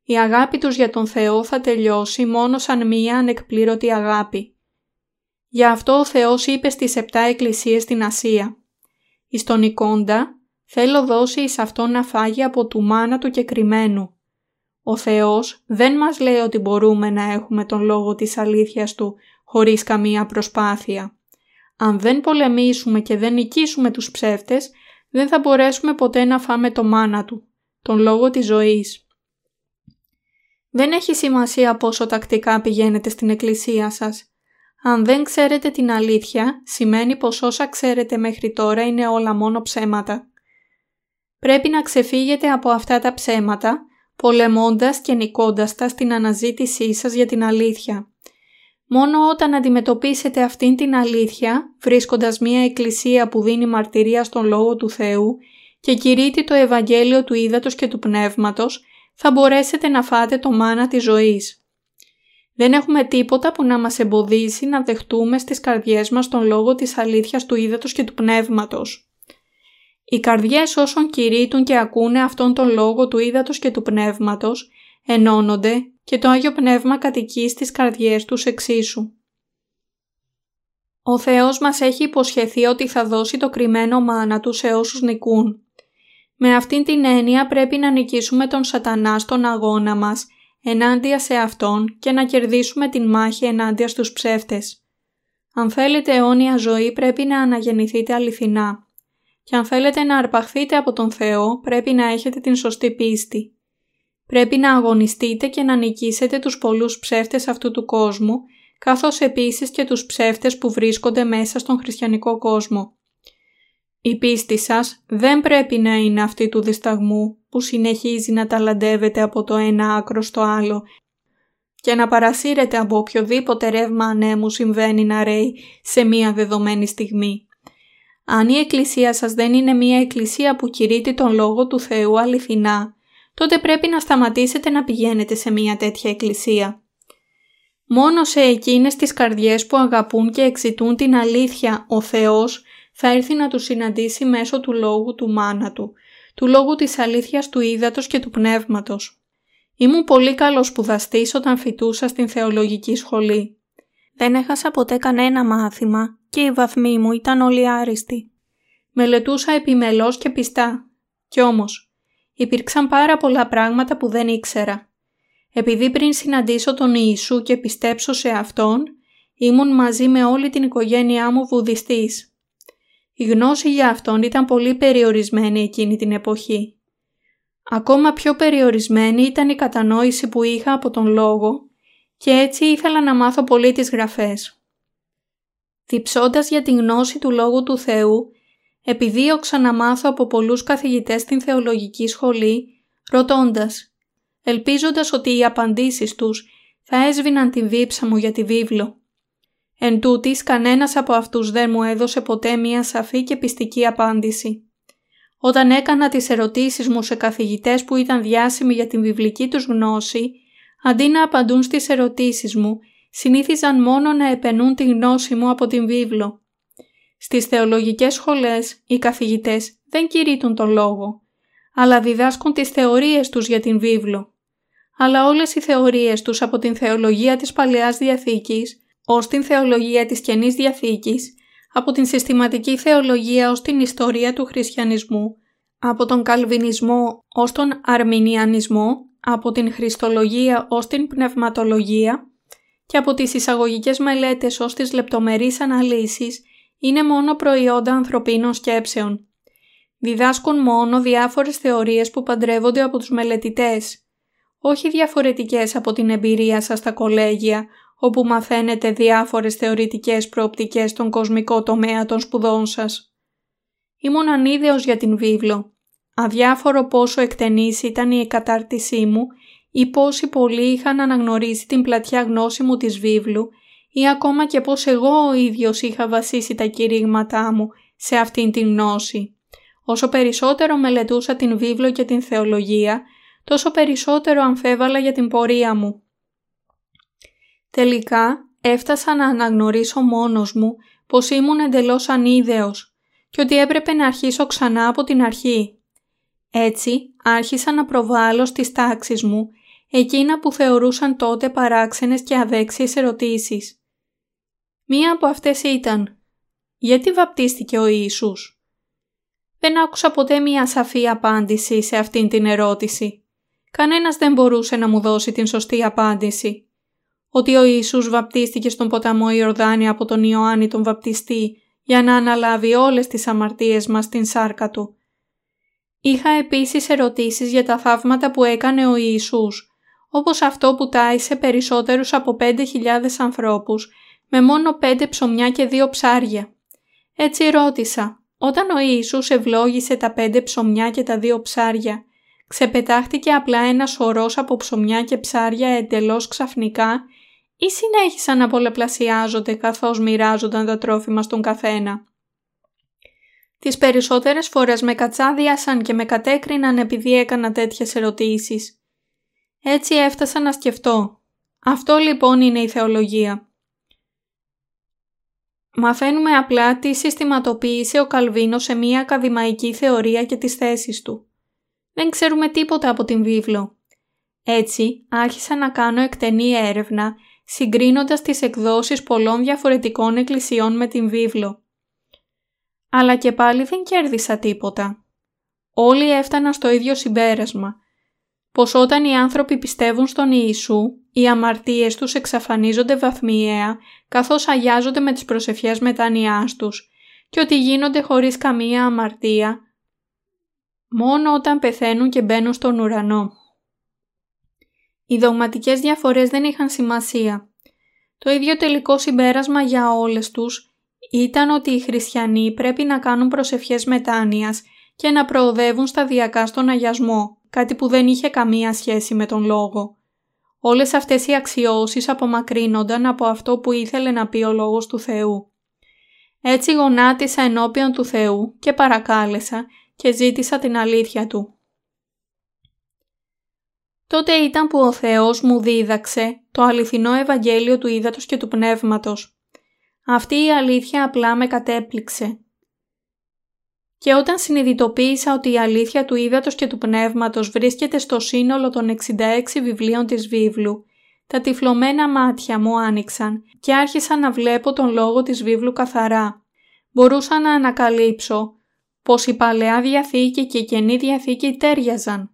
Η αγάπη τους για τον Θεό θα τελειώσει μόνο σαν μία ανεκπλήρωτη αγάπη. Γι' αυτό ο Θεός είπε στις επτά εκκλησίες στην Ασία «Εις τον εικόντα θέλω δώσει εις αυτόν να φάγει από του μάνα του κεκριμένου». Ο Θεός δεν μας λέει ότι μπορούμε να έχουμε τον λόγο της αλήθειας Του χωρίς καμία προσπάθεια. Αν δεν πολεμήσουμε και δεν νικήσουμε τους ψεύτες, δεν θα μπορέσουμε ποτέ να φάμε το μάνα του, τον λόγο της ζωής. Δεν έχει σημασία πόσο τακτικά πηγαίνετε στην εκκλησία σας. Αν δεν ξέρετε την αλήθεια, σημαίνει πως όσα ξέρετε μέχρι τώρα είναι όλα μόνο ψέματα. Πρέπει να ξεφύγετε από αυτά τα ψέματα, πολεμώντας και νικώντας τα στην αναζήτησή σας για την αλήθεια. Μόνο όταν αντιμετωπίσετε αυτήν την αλήθεια, βρίσκοντας μία εκκλησία που δίνει μαρτυρία στον Λόγο του Θεού και κηρύττει το Ευαγγέλιο του Ήδατος και του Πνεύματος, θα μπορέσετε να φάτε το μάνα της ζωής. Δεν έχουμε τίποτα που να μας εμποδίσει να δεχτούμε στις καρδιές μας τον Λόγο της αλήθειας του Ήδατος και του Πνεύματος. Οι καρδιές όσων κηρύττουν και ακούνε αυτόν τον Λόγο του Ήδατος και του Πνεύματος ενώνονται και το Άγιο Πνεύμα κατοικεί στις καρδιές τους εξίσου. Ο Θεός μας έχει υποσχεθεί ότι θα δώσει το κρυμμένο μάνα του σε όσους νικούν. Με αυτήν την έννοια πρέπει να νικήσουμε τον σατανά στον αγώνα μας ενάντια σε αυτόν και να κερδίσουμε την μάχη ενάντια στους ψεύτες. Αν θέλετε αιώνια ζωή πρέπει να αναγεννηθείτε αληθινά. Και αν θέλετε να αρπαχθείτε από τον Θεό πρέπει να έχετε την σωστή πίστη. Πρέπει να αγωνιστείτε και να νικήσετε τους πολλούς ψεύτες αυτού του κόσμου, καθώς επίσης και τους ψεύτες που βρίσκονται μέσα στον χριστιανικό κόσμο. Η πίστη σας δεν πρέπει να είναι αυτή του δισταγμού που συνεχίζει να ταλαντεύεται από το ένα άκρο στο άλλο και να παρασύρεται από οποιοδήποτε ρεύμα ανέμου συμβαίνει να ρέει σε μία δεδομένη στιγμή. Αν η εκκλησία σας δεν είναι μία εκκλησία που κηρύττει τον Λόγο του Θεού αληθινά, τότε πρέπει να σταματήσετε να πηγαίνετε σε μια τέτοια εκκλησία. Μόνο σε εκείνες τις καρδιές που αγαπούν και εξητούν την αλήθεια ο Θεός θα έρθει να τους συναντήσει μέσω του λόγου του μάνα του, του λόγου της αλήθειας του ύδατος και του πνεύματος. Ήμουν πολύ καλός σπουδαστή όταν φοιτούσα στην θεολογική σχολή. Δεν έχασα ποτέ κανένα μάθημα και οι βαθμοί μου ήταν όλοι άριστοι. Μελετούσα επιμελώς και πιστά. Κι όμως, υπήρξαν πάρα πολλά πράγματα που δεν ήξερα. Επειδή πριν συναντήσω τον Ιησού και πιστέψω σε Αυτόν, ήμουν μαζί με όλη την οικογένειά μου βουδιστής. Η γνώση για Αυτόν ήταν πολύ περιορισμένη εκείνη την εποχή. Ακόμα πιο περιορισμένη ήταν η κατανόηση που είχα από τον Λόγο και έτσι ήθελα να μάθω πολύ τις γραφές. Διψώντας για την γνώση του Λόγου του Θεού, επιδίωξα να μάθω από πολλούς καθηγητές στην θεολογική σχολή, ρωτώντας, ελπίζοντας ότι οι απαντήσεις τους θα έσβηναν την δίψα μου για τη βίβλο. Εν τούτης, κανένας από αυτούς δεν μου έδωσε ποτέ μία σαφή και πιστική απάντηση. Όταν έκανα τις ερωτήσεις μου σε καθηγητές που ήταν διάσημοι για την βιβλική τους γνώση, αντί να απαντούν στις ερωτήσεις μου, συνήθιζαν μόνο να επενούν τη γνώση μου από την βίβλο. Στις θεολογικές σχολές, οι καθηγητές δεν κηρύττουν τον λόγο, αλλά διδάσκουν τις θεωρίες τους για την βίβλο. Αλλά όλες οι θεωρίες τους από την θεολογία της Παλαιάς Διαθήκης ως την θεολογία της Καινής Διαθήκης, από την συστηματική θεολογία ως την ιστορία του χριστιανισμού, από τον καλβινισμό ως τον αρμινιανισμό, από την χριστολογία ως την πνευματολογία και από τις εισαγωγικές μελέτες ως τις λεπτομερείς αναλύσεις είναι μόνο προϊόντα ανθρωπίνων σκέψεων. Διδάσκουν μόνο διάφορες θεωρίες που παντρεύονται από τους μελετητές, όχι διαφορετικές από την εμπειρία σας στα κολέγια, όπου μαθαίνετε διάφορες θεωρητικές προοπτικές στον κοσμικό τομέα των σπουδών σας. Ήμουν ανίδεος για την βίβλο. Αδιάφορο πόσο εκτενής ήταν η κατάρτισή μου ή πόσοι πολλοί είχαν αναγνωρίσει την πλατιά γνώση μου της βίβλου ή ακόμα και πώς εγώ ο ίδιος είχα βασίσει τα κηρύγματά μου σε αυτήν την γνώση. Όσο περισσότερο μελετούσα την βίβλο και την θεολογία, τόσο περισσότερο αμφέβαλα για την πορεία μου. Τελικά έφτασα να αναγνωρίσω μόνος μου πως ήμουν εντελώς ανίδεος και ότι έπρεπε να αρχίσω ξανά από την αρχή. Έτσι άρχισα να προβάλλω στις τάξεις μου εκείνα που θεωρούσαν τότε παράξενες και αδέξιες ερωτήσεις. Μία από αυτές ήταν «Γιατί βαπτίστηκε ο Ιησούς» Δεν άκουσα ποτέ μία σαφή απάντηση σε αυτήν την ερώτηση. Κανένας δεν μπορούσε να μου δώσει την σωστή απάντηση. Ότι ο Ιησούς βαπτίστηκε στον ποταμό Ιορδάνη από τον Ιωάννη τον βαπτιστή για να αναλάβει όλες τις αμαρτίες μας στην σάρκα του. Είχα επίσης ερωτήσεις για τα θαύματα που έκανε ο Ιησούς, όπως αυτό που τάισε περισσότερους από 5.000 ανθρώπους με μόνο πέντε ψωμιά και δύο ψάρια. Έτσι ρώτησα, όταν ο Ιησούς ευλόγησε τα πέντε ψωμιά και τα δύο ψάρια, ξεπετάχτηκε απλά ένα σωρός από ψωμιά και ψάρια εντελώς ξαφνικά ή συνέχισαν να πολλαπλασιάζονται καθώς μοιράζονταν τα τρόφιμα στον καθένα; Τις περισσότερες φορές με κατσάδιασαν και με κατέκριναν επειδή έκανα τέτοιες ερωτήσεις. Έτσι έφτασα να σκεφτώ. Αυτό λοιπόν είναι η θεολογία. Μαθαίνουμε απλά τι συστηματοποίησε ο Καλβίνος σε μία ακαδημαϊκή θεωρία και τις θέσεις του. Δεν ξέρουμε τίποτα από την βίβλο. Έτσι, άρχισα να κάνω εκτενή έρευνα, συγκρίνοντας τις εκδόσεις πολλών διαφορετικών εκκλησιών με την βίβλο. Αλλά και πάλι δεν κέρδισα τίποτα. Όλοι έφταναν στο ίδιο συμπέρασμα, πως όταν οι άνθρωποι πιστεύουν στον Ιησού, οι αμαρτίες τους εξαφανίζονται βαθμιαία καθώς αγιάζονται με τις προσευχές μετανοιάς τους και ότι γίνονται χωρίς καμία αμαρτία μόνο όταν πεθαίνουν και μπαίνουν στον ουρανό. Οι δογματικές διαφορές δεν είχαν σημασία. Το ίδιο τελικό συμπέρασμα για όλες τους ήταν ότι οι χριστιανοί πρέπει να κάνουν προσευχές μετάνοιας και να προοδεύουν σταδιακά στον αγιασμό, κάτι που δεν είχε καμία σχέση με τον λόγο. Όλες αυτές οι αξιώσεις απομακρύνονταν από αυτό που ήθελε να πει ο Λόγος του Θεού. Έτσι γονάτισα ενώπιον του Θεού και παρακάλεσα και ζήτησα την αλήθεια Του. Τότε ήταν που ο Θεός μου δίδαξε το αληθινό Ευαγγέλιο του Ήδατος και του Πνεύματος. Αυτή η αλήθεια απλά με κατέπληξε. Και όταν συνειδητοποίησα ότι η αλήθεια του Ήδατος και του Πνεύματος βρίσκεται στο σύνολο των 66 βιβλίων της βίβλου, τα τυφλωμένα μάτια μου άνοιξαν και άρχισα να βλέπω τον λόγο της βίβλου καθαρά. Μπορούσα να ανακαλύψω πως η Παλαιά Διαθήκη και η Καινή Διαθήκη τέριαζαν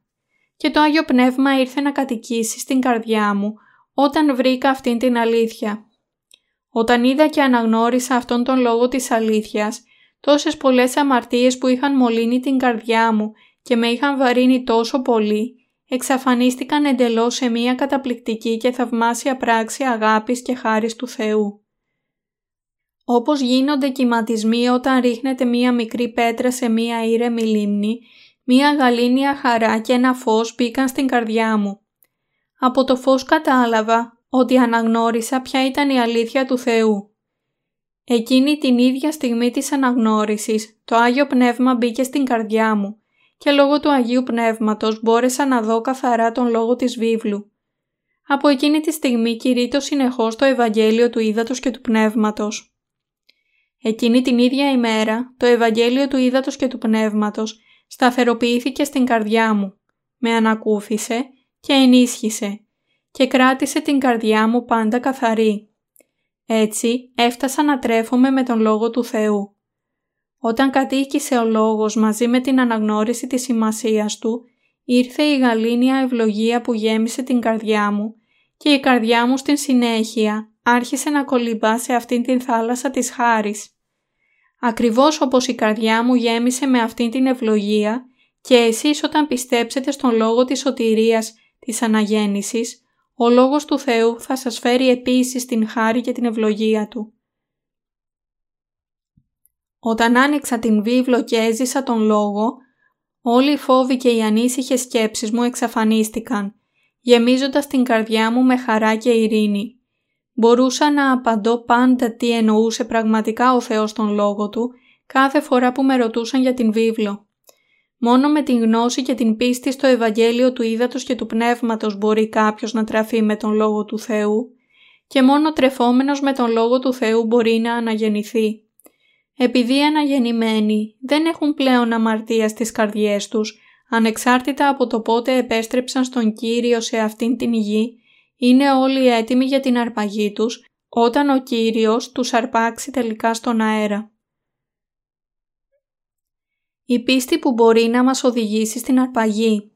και το Άγιο Πνεύμα ήρθε να κατοικήσει στην καρδιά μου όταν βρήκα αυτήν την αλήθεια. Όταν είδα και αναγνώρισα αυτόν τον λόγο της αλήθειας, τόσες πολλές αμαρτίες που είχαν μολύνει την καρδιά μου και με είχαν βαρύνει τόσο πολύ, εξαφανίστηκαν εντελώς σε μία καταπληκτική και θαυμάσια πράξη αγάπης και χάρης του Θεού. Όπως γίνονται κυματισμοί όταν ρίχνεται μία μικρή πέτρα σε μία ήρεμη λίμνη, μία γαλήνια χαρά και ένα φως μπήκαν στην καρδιά μου. Από το φως κατάλαβα ότι αναγνώρισα ποια ήταν η αλήθεια του Θεού. Εκείνη την ίδια στιγμή της αναγνώρισης, το Άγιο Πνεύμα μπήκε στην καρδιά μου και λόγω του Αγίου Πνεύματος μπόρεσα να δω καθαρά τον λόγο της βίβλου. Από εκείνη τη στιγμή κηρύττω συνεχώς το Ευαγγέλιο του Ήδατος και του Πνεύματος. Εκείνη την ίδια ημέρα, το Ευαγγέλιο του Ήδατος και του Πνεύματος σταθεροποιήθηκε στην καρδιά μου, με ανακούφισε και ενίσχυσε και κράτησε την καρδιά μου πάντα καθαρή. Έτσι έφτασα να τρέφομαι με τον Λόγο του Θεού. Όταν κατοίκησε ο Λόγος μαζί με την αναγνώριση της σημασίας Του, ήρθε η γαλήνια ευλογία που γέμισε την καρδιά μου και η καρδιά μου στην συνέχεια άρχισε να κολυμπά σε αυτήν την θάλασσα της χάρης. Ακριβώς όπως η καρδιά μου γέμισε με αυτήν την ευλογία και εσείς όταν πιστέψετε στον λόγο της σωτηρίας της αναγέννησης, ο Λόγος του Θεού θα σας φέρει επίσης την χάρη και την ευλογία Του. Όταν άνοιξα την βίβλο και έζησα τον Λόγο, όλοι οι φόβοι και οι ανήσυχες σκέψεις μου εξαφανίστηκαν, γεμίζοντας την καρδιά μου με χαρά και ειρήνη. Μπορούσα να απαντώ πάντα τι εννοούσε πραγματικά ο Θεός τον Λόγο Του κάθε φορά που με ρωτούσαν για την βίβλο. Μόνο με την γνώση και την πίστη στο Ευαγγέλιο του Ήδατος και του Πνεύματος μπορεί κάποιος να τραφεί με τον Λόγο του Θεού και μόνο τρεφόμενος με τον Λόγο του Θεού μπορεί να αναγεννηθεί. Επειδή οι αναγεννημένοι δεν έχουν πλέον αμαρτία στις καρδιές τους, ανεξάρτητα από το πότε επέστρεψαν στον Κύριο σε αυτήν την γη, είναι όλοι έτοιμοι για την αρπαγή τους όταν ο Κύριος τους αρπάξει τελικά στον αέρα η πίστη που μπορεί να μας οδηγήσει στην αρπαγή.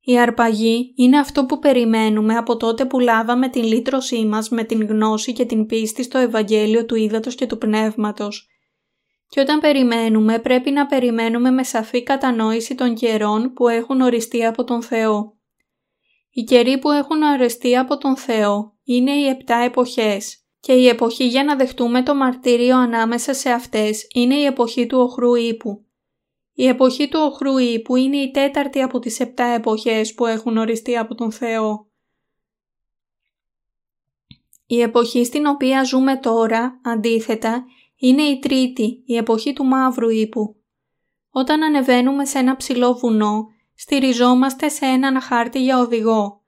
Η αρπαγή είναι αυτό που περιμένουμε από τότε που λάβαμε την λύτρωσή μας με την γνώση και την πίστη στο Ευαγγέλιο του Ήδατος και του Πνεύματος. Και όταν περιμένουμε πρέπει να περιμένουμε με σαφή κατανόηση των καιρών που έχουν οριστεί από τον Θεό. Οι καιροί που έχουν οριστεί από τον Θεό είναι οι επτά εποχές και η εποχή για να δεχτούμε το μαρτύριο ανάμεσα σε αυτές είναι η εποχή του οχρού ύπου. Η εποχή του οχρού ύπου είναι η τέταρτη από τις επτά εποχές που έχουν οριστεί από τον Θεό. Η εποχή στην οποία ζούμε τώρα, αντίθετα, είναι η τρίτη, η εποχή του μαύρου ύπου. Όταν ανεβαίνουμε σε ένα ψηλό βουνό, στηριζόμαστε σε έναν χάρτη για οδηγό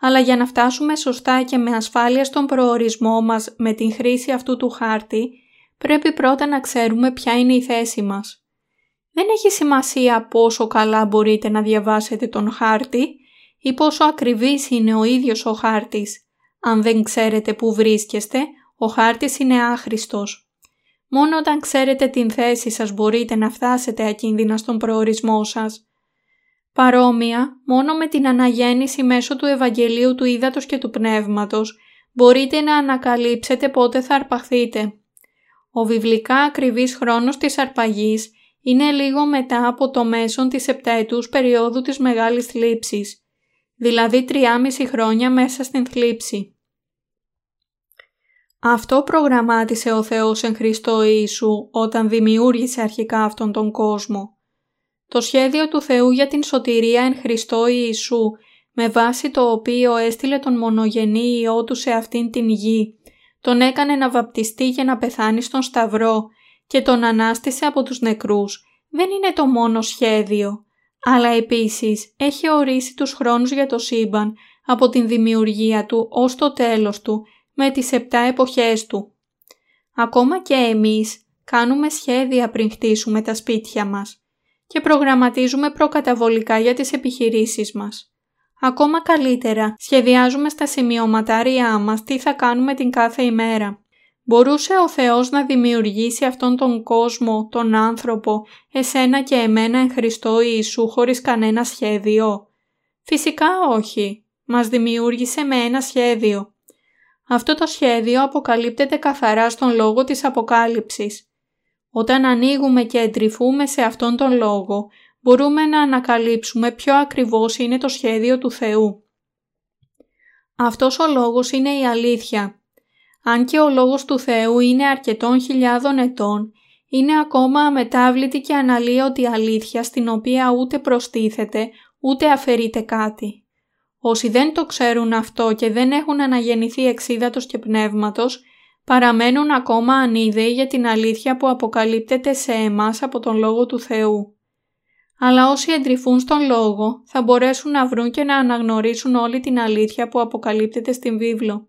αλλά για να φτάσουμε σωστά και με ασφάλεια στον προορισμό μας με την χρήση αυτού του χάρτη, πρέπει πρώτα να ξέρουμε ποια είναι η θέση μας. Δεν έχει σημασία πόσο καλά μπορείτε να διαβάσετε τον χάρτη ή πόσο ακριβής είναι ο ίδιος ο χάρτης. Αν δεν ξέρετε που βρίσκεστε, ο χάρτης είναι άχρηστος. Μόνο όταν ξέρετε την θέση σας μπορείτε να φτάσετε ακίνδυνα στον προορισμό σας. Παρόμοια, μόνο με την αναγέννηση μέσω του Ευαγγελίου του Ήδατος και του Πνεύματος μπορείτε να ανακαλύψετε πότε θα αρπαχθείτε. Ο βιβλικά ακριβής χρόνος της αρπαγής είναι λίγο μετά από το μέσον της επταετούς περίοδου της Μεγάλης Θλίψης, δηλαδή 3,5 χρόνια μέσα στην θλίψη. Αυτό προγραμμάτισε ο Θεός εν Χριστώ Ιησού όταν δημιούργησε αρχικά αυτόν τον κόσμο. Το σχέδιο του Θεού για την σωτηρία εν Χριστώ Ιησού, με βάση το οποίο έστειλε τον μονογενή Υιό Του σε αυτήν την γη, τον έκανε να βαπτιστεί για να πεθάνει στον Σταυρό και τον ανάστησε από τους νεκρούς, δεν είναι το μόνο σχέδιο, αλλά επίσης έχει ορίσει τους χρόνους για το σύμπαν από την δημιουργία του ως το τέλος του με τις επτά εποχές του. Ακόμα και εμείς κάνουμε σχέδια πριν χτίσουμε τα σπίτια μας και προγραμματίζουμε προκαταβολικά για τις επιχειρήσεις μας. Ακόμα καλύτερα, σχεδιάζουμε στα σημειωματάρια μας τι θα κάνουμε την κάθε ημέρα. Μπορούσε ο Θεός να δημιουργήσει αυτόν τον κόσμο, τον άνθρωπο, εσένα και εμένα εν Χριστώ Ιησού χωρίς κανένα σχέδιο; Φυσικά όχι. Μας δημιούργησε με ένα σχέδιο. Αυτό το σχέδιο αποκαλύπτεται καθαρά στον λόγο της Αποκάλυψης. Όταν ανοίγουμε και εντρυφούμε σε αυτόν τον λόγο, μπορούμε να ανακαλύψουμε ποιο ακριβώς είναι το σχέδιο του Θεού. Αυτός ο λόγος είναι η αλήθεια. Αν και ο λόγος του Θεού είναι αρκετών χιλιάδων ετών, είναι ακόμα αμετάβλητη και αναλύωτη αλήθεια στην οποία ούτε προστίθεται ούτε αφαιρείται κάτι. Όσοι δεν το ξέρουν αυτό και δεν έχουν αναγεννηθεί εξίδατος και πνεύματος, παραμένουν ακόμα ανίδεοι για την αλήθεια που αποκαλύπτεται σε εμάς από τον Λόγο του Θεού. Αλλά όσοι εντρυφούν στον Λόγο θα μπορέσουν να βρουν και να αναγνωρίσουν όλη την αλήθεια που αποκαλύπτεται στην βίβλο.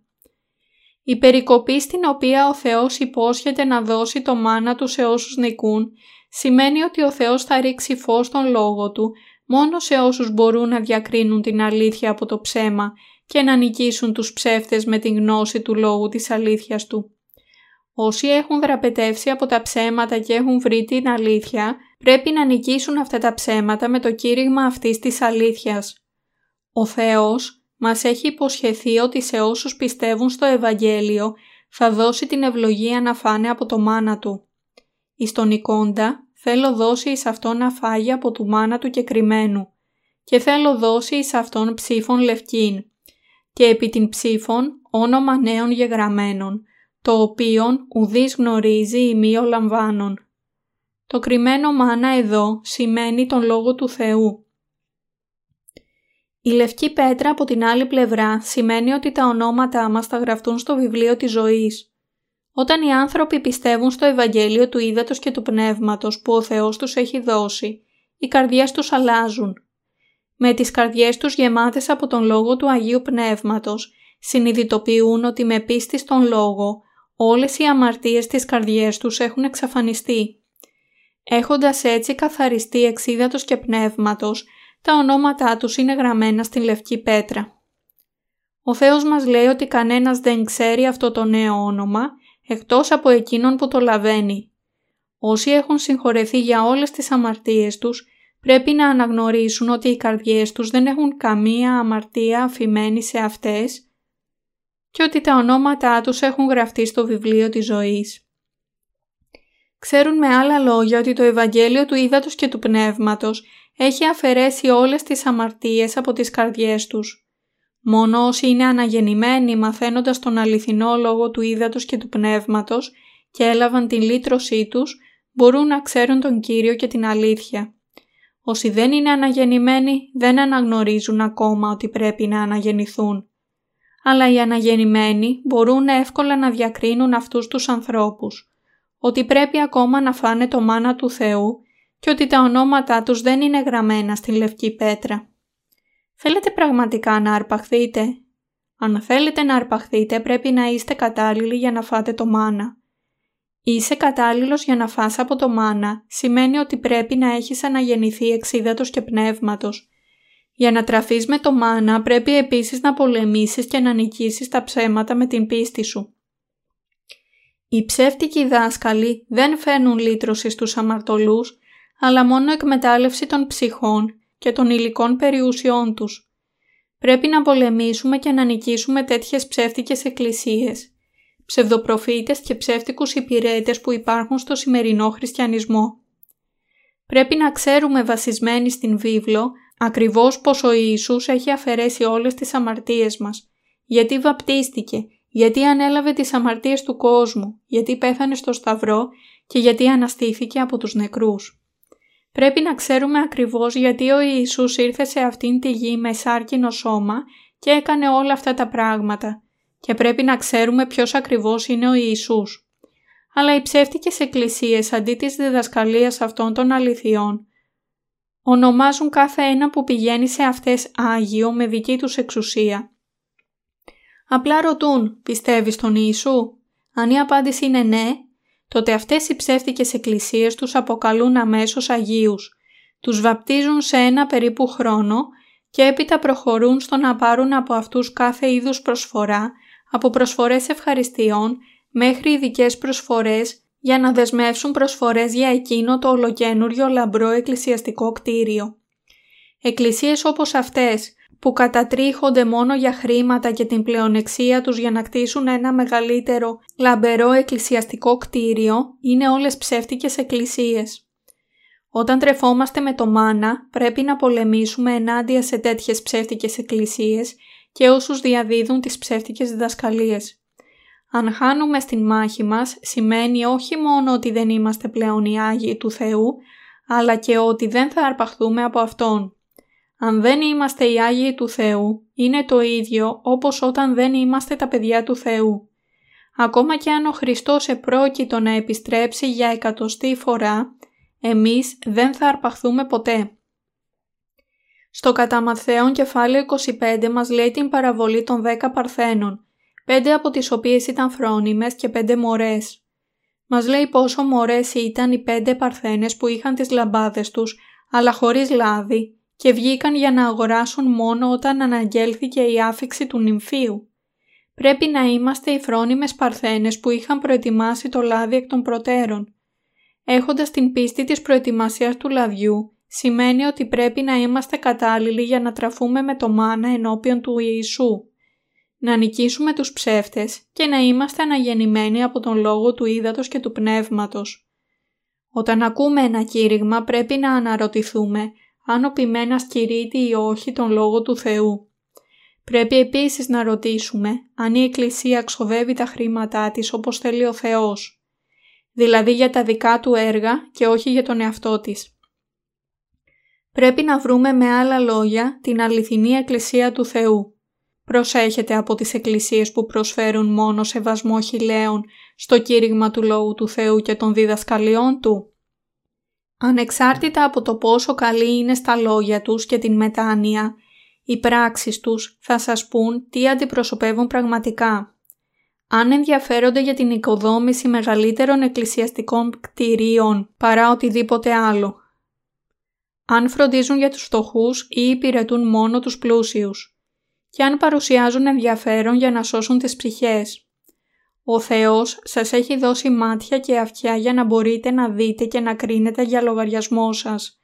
Η περικοπή στην οποία ο Θεός υπόσχεται να δώσει το μάνα του σε όσους νικούν σημαίνει ότι ο Θεός θα ρίξει φως στον Λόγο Του μόνο σε όσους μπορούν να διακρίνουν την αλήθεια από το ψέμα και να νικήσουν τους ψεύτες με την γνώση του λόγου της αλήθειας του. Όσοι έχουν δραπετεύσει από τα ψέματα και έχουν βρει την αλήθεια, πρέπει να νικήσουν αυτά τα ψέματα με το κήρυγμα αυτής της αλήθειας. Ο Θεός μας έχει υποσχεθεί ότι σε όσους πιστεύουν στο Ευαγγέλιο θα δώσει την ευλογία να φάνε από το μάνα Του. Εις τον εικόντα θέλω δώσει εις αυτόν να φάγει από του μάνα Του και κρυμμένου και θέλω δώσει εις αυτόν ψήφων λευκήν και επί την ψήφων όνομα νέων γεγραμμένων, το οποίον ουδής γνωρίζει ημίω λαμβάνων. Το κρυμμένο μάνα εδώ σημαίνει τον Λόγο του Θεού. Η λευκή πέτρα από την άλλη πλευρά σημαίνει ότι τα ονόματά μας θα γραφτούν στο βιβλίο της ζωής. Όταν οι άνθρωποι πιστεύουν στο Ευαγγέλιο του Ήδατος και του Πνεύματος που ο Θεός τους έχει δώσει, οι καρδιές τους αλλάζουν με τις καρδιές τους γεμάτες από τον Λόγο του Αγίου Πνεύματος, συνειδητοποιούν ότι με πίστη στον Λόγο όλες οι αμαρτίες της καρδιές τους έχουν εξαφανιστεί. Έχοντας έτσι καθαριστεί εξίδατος και πνεύματος, τα ονόματά τους είναι γραμμένα στην Λευκή Πέτρα. Ο Θεός μας λέει ότι κανένας δεν ξέρει αυτό το νέο όνομα, εκτός από εκείνον που το λαβαίνει. Όσοι έχουν συγχωρεθεί για όλες τις αμαρτίες τους, πρέπει να αναγνωρίσουν ότι οι καρδιές τους δεν έχουν καμία αμαρτία αφημένη σε αυτές και ότι τα ονόματά τους έχουν γραφτεί στο βιβλίο της ζωής. Ξέρουν με άλλα λόγια ότι το Ευαγγέλιο του Ήδατος και του Πνεύματος έχει αφαιρέσει όλες τις αμαρτίες από τις καρδιές τους. Μόνο όσοι είναι αναγεννημένοι μαθαίνοντας τον αληθινό λόγο του Ήδατος και του Πνεύματος και έλαβαν την λύτρωσή τους, μπορούν να ξέρουν τον Κύριο και την αλήθεια. Όσοι δεν είναι αναγεννημένοι δεν αναγνωρίζουν ακόμα ότι πρέπει να αναγεννηθούν. Αλλά οι αναγεννημένοι μπορούν εύκολα να διακρίνουν αυτούς τους ανθρώπους, ότι πρέπει ακόμα να φάνε το μάνα του Θεού και ότι τα ονόματά τους δεν είναι γραμμένα στην λευκή πέτρα. Θέλετε πραγματικά να αρπαχθείτε; Αν θέλετε να αρπαχθείτε πρέπει να είστε κατάλληλοι για να φάτε το μάνα. Είσαι κατάλληλος για να φας από το μάνα σημαίνει ότι πρέπει να έχεις αναγεννηθεί εξίδατος και πνεύματος. Για να τραφείς με το μάνα πρέπει επίσης να πολεμήσεις και να νικήσεις τα ψέματα με την πίστη σου. Οι ψεύτικοι δάσκαλοι δεν φέρνουν λύτρωση στους αμαρτωλούς, αλλά μόνο εκμετάλλευση των ψυχών και των υλικών περιουσιών τους. Πρέπει να πολεμήσουμε και να νικήσουμε τέτοιες ψεύτικες εκκλησίες ψευδοπροφήτες και ψεύτικους υπηρέτες που υπάρχουν στο σημερινό χριστιανισμό. Πρέπει να ξέρουμε βασισμένοι στην βίβλο ακριβώς πως ο Ιησούς έχει αφαιρέσει όλες τις αμαρτίες μας, γιατί βαπτίστηκε, γιατί ανέλαβε τις αμαρτίες του κόσμου, γιατί πέθανε στο σταυρό και γιατί αναστήθηκε από τους νεκρούς. Πρέπει να ξέρουμε ακριβώς γιατί ο Ιησούς ήρθε σε αυτήν τη γη με σάρκινο σώμα και έκανε όλα αυτά τα πράγματα και πρέπει να ξέρουμε ποιος ακριβώς είναι ο Ιησούς. Αλλά οι ψεύτικες εκκλησίες αντί της διδασκαλίας αυτών των αληθιών ονομάζουν κάθε ένα που πηγαίνει σε αυτές Άγιο με δική τους εξουσία. Απλά ρωτούν «Πιστεύεις τον Ιησού» Αν η απάντηση είναι ναι, τότε αυτές οι ψεύτικες εκκλησίες τους αποκαλούν αμέσως Αγίους, τους βαπτίζουν σε ένα περίπου χρόνο και έπειτα προχωρούν στο να πάρουν από αυτούς κάθε είδους προσφορά από προσφορές ευχαριστειών μέχρι ειδικές προσφορές για να δεσμεύσουν προσφορές για εκείνο το ολοκένουριο λαμπρό εκκλησιαστικό κτίριο. Εκκλησίες όπως αυτές που κατατρίχονται μόνο για χρήματα και την πλεονεξία τους για να κτίσουν ένα μεγαλύτερο λαμπερό εκκλησιαστικό κτίριο είναι όλες ψεύτικες εκκλησίες. Όταν τρεφόμαστε με το μάνα πρέπει να πολεμήσουμε ενάντια σε τέτοιες ψεύτικες εκκλησίες και όσους διαδίδουν τις ψεύτικες διδασκαλίες. Αν χάνουμε στην μάχη μας σημαίνει όχι μόνο ότι δεν είμαστε πλέον οι Άγιοι του Θεού, αλλά και ότι δεν θα αρπαχθούμε από Αυτόν. Αν δεν είμαστε οι Άγιοι του Θεού, είναι το ίδιο όπως όταν δεν είμαστε τα παιδιά του Θεού. ακόμα και αν ο Χριστός επρόκειτο να επιστρέψει για εκατοστή φορά, εμείς δεν θα αρπαχθούμε ποτέ. Στο κατά Μαθαίον κεφάλαιο 25 μας λέει την παραβολή των 10 παρθένων, πέντε από τις οποίες ήταν φρόνιμες και πέντε μωρές. Μας λέει πόσο μωρές ήταν οι πέντε παρθένες που είχαν τις λαμπάδες τους, αλλά χωρίς λάδι και βγήκαν για να αγοράσουν μόνο όταν αναγγέλθηκε η άφηξη του νυμφίου. Πρέπει να είμαστε οι φρόνιμες παρθένες που είχαν προετοιμάσει το λάδι εκ των προτέρων. Έχοντας την πίστη της προετοιμασίας του λαδιού, σημαίνει ότι πρέπει να είμαστε κατάλληλοι για να τραφούμε με το μάνα ενώπιον του Ιησού. Να νικήσουμε τους ψεύτες και να είμαστε αναγεννημένοι από τον λόγο του ύδατος και του πνεύματος. Όταν ακούμε ένα κήρυγμα πρέπει να αναρωτηθούμε αν ο ποιμένας κηρύττει ή όχι τον λόγο του Θεού. Πρέπει επίσης να ρωτήσουμε αν η Εκκλησία ξοδεύει τα χρήματά της όπως θέλει ο Θεός, δηλαδή για τα δικά του έργα και όχι για τον εαυτό της. Πρέπει να βρούμε με άλλα λόγια την αληθινή Εκκλησία του Θεού. Προσέχετε από τις εκκλησίες που προσφέρουν μόνο σεβασμό χιλέων στο κήρυγμα του Λόγου του Θεού και των διδασκαλιών Του. Ανεξάρτητα από το πόσο καλή είναι στα λόγια τους και την μετάνοια, οι πράξεις τους θα σας πούν τι αντιπροσωπεύουν πραγματικά. Αν ενδιαφέρονται για την οικοδόμηση μεγαλύτερων εκκλησιαστικών κτηρίων παρά οτιδήποτε άλλο. Αν φροντίζουν για τους φτωχούς ή υπηρετούν μόνο τους πλούσιους. Και αν παρουσιάζουν ενδιαφέρον για να σώσουν τις ψυχές. Ο Θεός σας έχει δώσει μάτια και αυτιά για να μπορείτε να δείτε και να κρίνετε για λογαριασμό σας.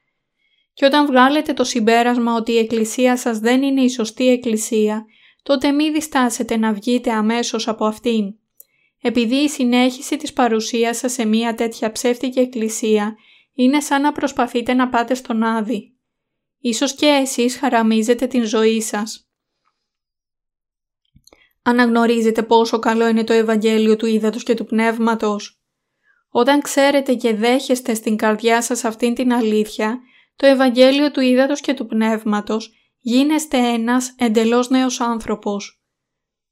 Και όταν βγάλετε το συμπέρασμα ότι η εκκλησία σας δεν είναι η σωστή εκκλησία, τότε μη διστάσετε να βγείτε αμέσως από αυτήν. Επειδή η συνέχιση της παρουσίας σας σε μια τέτοια ψεύτικη εκκλησία είναι σαν να προσπαθείτε να πάτε στον Άδη. Ίσως και εσείς χαραμίζετε την ζωή σας. Αναγνωρίζετε πόσο καλό είναι το Ευαγγέλιο του Ήδατος και του Πνεύματος. Όταν ξέρετε και δέχεστε στην καρδιά σας αυτήν την αλήθεια, το Ευαγγέλιο του Ήδατος και του Πνεύματος, γίνεστε ένας εντελώς νέος άνθρωπος.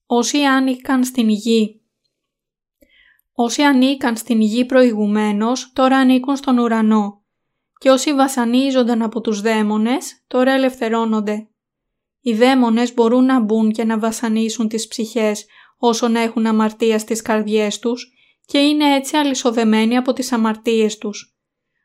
Όσοι άνοικαν στην γη. Όσοι ανήκαν στην γη προηγουμένως, τώρα ανήκουν στον ουρανό. Και όσοι βασανίζονταν από τους δαίμονες, τώρα ελευθερώνονται. Οι δαίμονες μπορούν να μπουν και να βασανίσουν τις ψυχές όσων έχουν αμαρτία στις καρδιές τους και είναι έτσι αλυσοδεμένοι από τις αμαρτίες τους.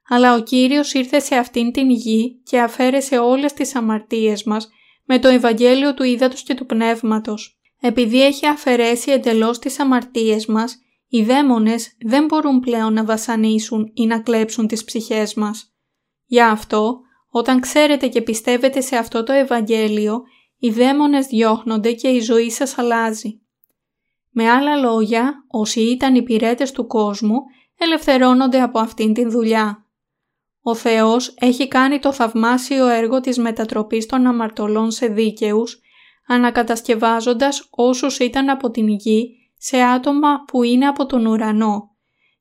Αλλά ο Κύριος ήρθε σε αυτήν την γη και αφαίρεσε όλες τις αμαρτίες μας με το Ευαγγέλιο του Ήδατος και του Πνεύματος. Επειδή έχει αφαιρέσει εντελώς τις αμαρτίες μας, οι δαίμονες δεν μπορούν πλέον να βασανίσουν ή να κλέψουν τις ψυχές μας. Γι' αυτό, όταν ξέρετε και πιστεύετε σε αυτό το Ευαγγέλιο, οι δαίμονες διώχνονται και η ζωή σας αλλάζει. Με άλλα λόγια, όσοι ήταν υπηρέτε του κόσμου, ελευθερώνονται από αυτήν την δουλειά. Ο Θεός έχει κάνει το θαυμάσιο έργο της μετατροπής των αμαρτωλών σε δίκαιους, ανακατασκευάζοντας όσους ήταν από την γη σε άτομα που είναι από τον ουρανό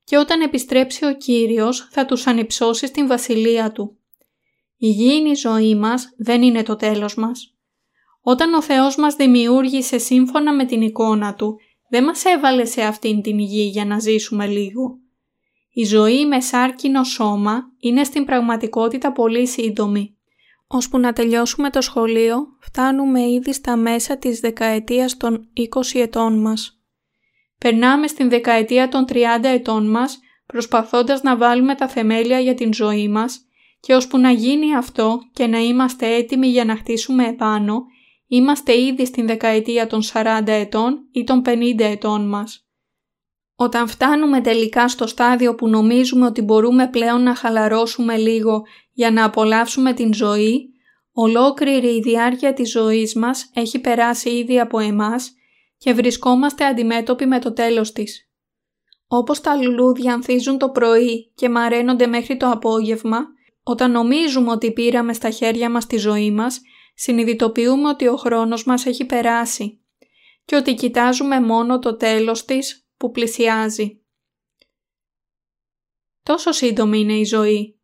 και όταν επιστρέψει ο Κύριος θα τους ανυψώσει στην βασιλεία Του. Η γήινη ζωή μας δεν είναι το τέλος μας. Όταν ο Θεός μας δημιούργησε σύμφωνα με την εικόνα Του, δεν μας έβαλε σε αυτήν την γη για να ζήσουμε λίγο. Η ζωή με σάρκινο σώμα είναι στην πραγματικότητα πολύ σύντομη. Ώσπου να τελειώσουμε το σχολείο, φτάνουμε ήδη στα μέσα της δεκαετίας των 20 ετών μας. Περνάμε στην δεκαετία των 30 ετών μας, προσπαθώντας να βάλουμε τα θεμέλια για την ζωή μας και ώσπου να γίνει αυτό και να είμαστε έτοιμοι για να χτίσουμε επάνω, είμαστε ήδη στην δεκαετία των 40 ετών ή των 50 ετών μας. Όταν φτάνουμε τελικά στο στάδιο που νομίζουμε ότι μπορούμε πλέον να χαλαρώσουμε λίγο για να απολαύσουμε την ζωή, ολόκληρη η διάρκεια της ζωής μας έχει περάσει ήδη από εμάς και βρισκόμαστε αντιμέτωποι με το τέλος της. Όπως τα λουλούδια ανθίζουν το πρωί και μαραίνονται μέχρι το απόγευμα, όταν νομίζουμε ότι πήραμε στα χέρια μας τη ζωή μας, συνειδητοποιούμε ότι ο χρόνος μας έχει περάσει και ότι κοιτάζουμε μόνο το τέλος της που πλησιάζει. Τόσο σύντομη είναι η ζωή.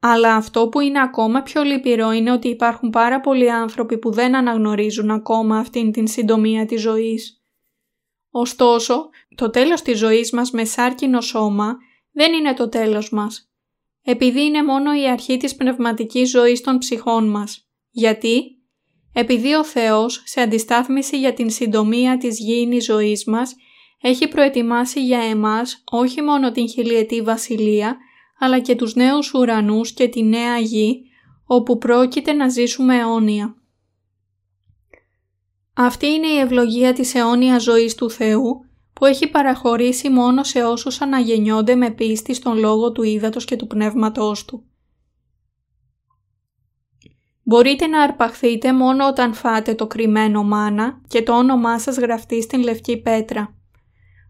Αλλά αυτό που είναι ακόμα πιο λυπηρό είναι ότι υπάρχουν πάρα πολλοί άνθρωποι που δεν αναγνωρίζουν ακόμα αυτήν την συντομία της ζωής. Ωστόσο, το τέλος της ζωής μας με σάρκινο σώμα δεν είναι το τέλος μας, επειδή είναι μόνο η αρχή της πνευματικής ζωής των ψυχών μας. Γιατί; Επειδή ο Θεός, σε αντιστάθμιση για την συντομία της γήινης ζωής μας, έχει προετοιμάσει για εμάς όχι μόνο την χιλιετή βασιλεία, αλλά και τους νέους ουρανούς και τη νέα γη, όπου πρόκειται να ζήσουμε αιώνια. Αυτή είναι η ευλογία της αιώνια ζωής του Θεού, που έχει παραχωρήσει μόνο σε όσους αναγεννιόνται με πίστη στον λόγο του ύδατος και του πνεύματός του. Μπορείτε να αρπαχθείτε μόνο όταν φάτε το κρυμμένο μάνα και το όνομά σας γραφτεί στην λευκή πέτρα.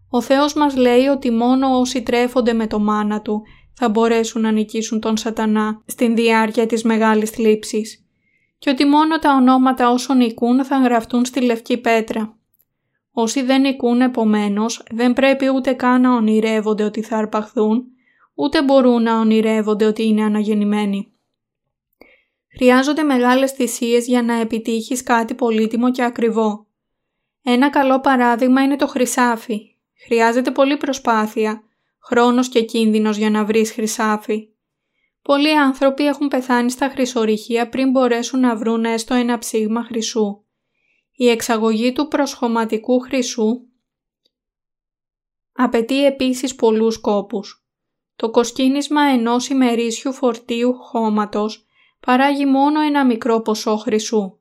Ο Θεός μας λέει ότι μόνο όσοι τρέφονται με το μάνα Του θα μπορέσουν να νικήσουν τον σατανά στην διάρκεια της μεγάλης θλίψης και ότι μόνο τα ονόματα όσων νικούν θα γραφτούν στη λευκή πέτρα. Όσοι δεν νικούν επομένως, δεν πρέπει ούτε καν να ονειρεύονται ότι θα αρπαχθούν, ούτε μπορούν να ονειρεύονται ότι είναι αναγεννημένοι. Χρειάζονται μεγάλες θυσίες για να επιτύχεις κάτι πολύτιμο και ακριβό. Ένα καλό παράδειγμα είναι το χρυσάφι. Χρειάζεται πολλή προσπάθεια, χρόνος και κίνδυνος για να βρεις χρυσάφι. Πολλοί άνθρωποι έχουν πεθάνει στα χρυσορυχεία πριν μπορέσουν να βρουν έστω ένα ψήγμα χρυσού. Η εξαγωγή του προσχωματικού χρυσού απαιτεί επίσης πολλούς κόπους. Το κοσκίνισμα ενός ημερήσιου φορτίου χώματος παράγει μόνο ένα μικρό ποσό χρυσού.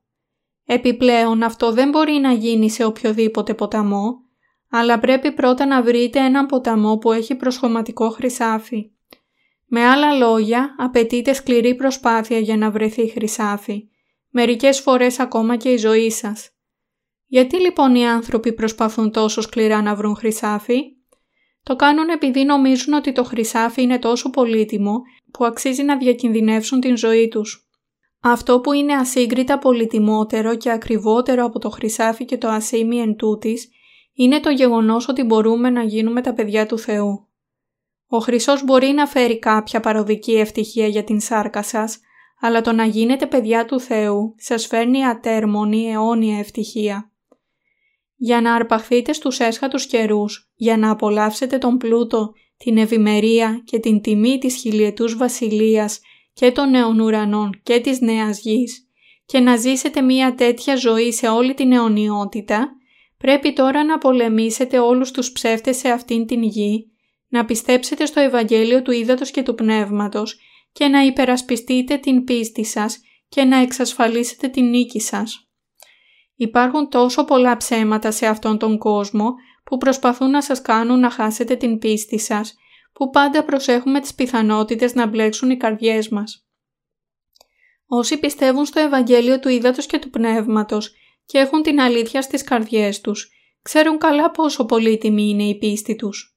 Επιπλέον αυτό δεν μπορεί να γίνει σε οποιοδήποτε ποταμό, αλλά πρέπει πρώτα να βρείτε έναν ποταμό που έχει προσχωματικό χρυσάφι. Με άλλα λόγια, απαιτείται σκληρή προσπάθεια για να βρεθεί χρυσάφι, μερικές φορές ακόμα και η ζωή σας. Γιατί λοιπόν οι άνθρωποι προσπαθούν τόσο σκληρά να βρουν χρυσάφι; Το κάνουν επειδή νομίζουν ότι το χρυσάφι είναι τόσο πολύτιμο που αξίζει να διακινδυνεύσουν την ζωή τους. Αυτό που είναι ασύγκριτα πολυτιμότερο και ακριβότερο από το χρυσάφι και το ασίμι εν τούτης, είναι το γεγονός ότι μπορούμε να γίνουμε τα παιδιά του Θεού. Ο Χρυσός μπορεί να φέρει κάποια παροδική ευτυχία για την σάρκα σας, αλλά το να γίνετε παιδιά του Θεού σας φέρνει ατέρμονη αιώνια ευτυχία. Για να αρπαχθείτε στους έσχατους καιρούς, για να απολαύσετε τον πλούτο, την ευημερία και την τιμή της χιλιετούς βασιλείας και των νέων ουρανών και της νέας γης και να ζήσετε μια τέτοια ζωή σε όλη την αιωνιότητα, πρέπει τώρα να πολεμήσετε όλους τους ψεύτες σε αυτήν την γη να πιστέψετε στο Ευαγγέλιο του Ήδατος και του Πνεύματος και να υπερασπιστείτε την πίστη σας και να εξασφαλίσετε την νίκη σας. Υπάρχουν τόσο πολλά ψέματα σε αυτόν τον κόσμο που προσπαθούν να σας κάνουν να χάσετε την πίστη σας, που πάντα προσέχουμε τις πιθανότητες να μπλέξουν οι καρδιές μας. Όσοι πιστεύουν στο Ευαγγέλιο του Ήδατος και του Πνεύματος και έχουν την αλήθεια στις καρδιές τους, ξέρουν καλά πόσο πολύτιμη είναι η πίστη τους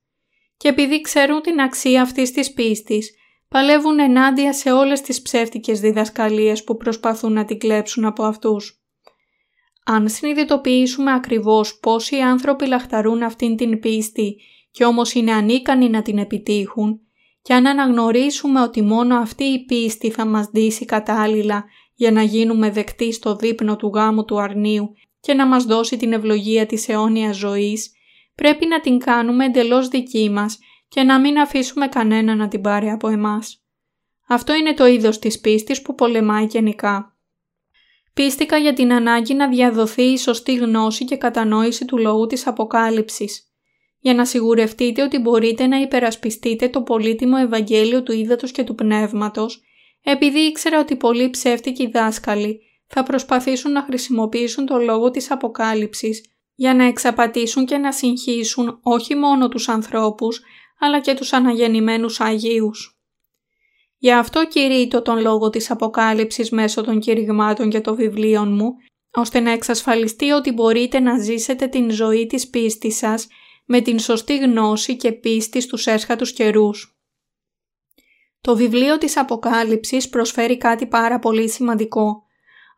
και επειδή ξέρουν την αξία αυτής της πίστης, παλεύουν ενάντια σε όλες τις ψεύτικες διδασκαλίες που προσπαθούν να την κλέψουν από αυτούς. Αν συνειδητοποιήσουμε ακριβώς πόσοι άνθρωποι λαχταρούν αυτήν την πίστη και όμως είναι ανίκανοι να την επιτύχουν και αν αναγνωρίσουμε ότι μόνο αυτή η πίστη θα μας δείσει κατάλληλα για να γίνουμε δεκτοί στο δείπνο του γάμου του αρνίου και να μας δώσει την ευλογία της αιώνιας ζωής, πρέπει να την κάνουμε εντελώς δική μας και να μην αφήσουμε κανένα να την πάρει από εμάς. Αυτό είναι το είδος της πίστης που πολεμάει γενικά. Πίστηκα για την ανάγκη να διαδοθεί η σωστή γνώση και κατανόηση του λόγου της Αποκάλυψης, για να σιγουρευτείτε ότι μπορείτε να υπερασπιστείτε το πολύτιμο Ευαγγέλιο του Ήδατος και του Πνεύματος, επειδή ήξερα ότι πολλοί ψεύτικοι δάσκαλοι θα προσπαθήσουν να χρησιμοποιήσουν το λόγο της Αποκάλυψης για να εξαπατήσουν και να συγχύσουν όχι μόνο τους ανθρώπους, αλλά και τους αναγεννημένους Αγίους. Γι' αυτό κηρύττω τον λόγο της Αποκάλυψης μέσω των κηρυγμάτων και των βιβλίων μου, ώστε να εξασφαλιστεί ότι μπορείτε να ζήσετε την ζωή της πίστης σας με την σωστή γνώση και πίστη στους έσχατους καιρούς. Το βιβλίο της Αποκάλυψης προσφέρει κάτι πάρα πολύ σημαντικό,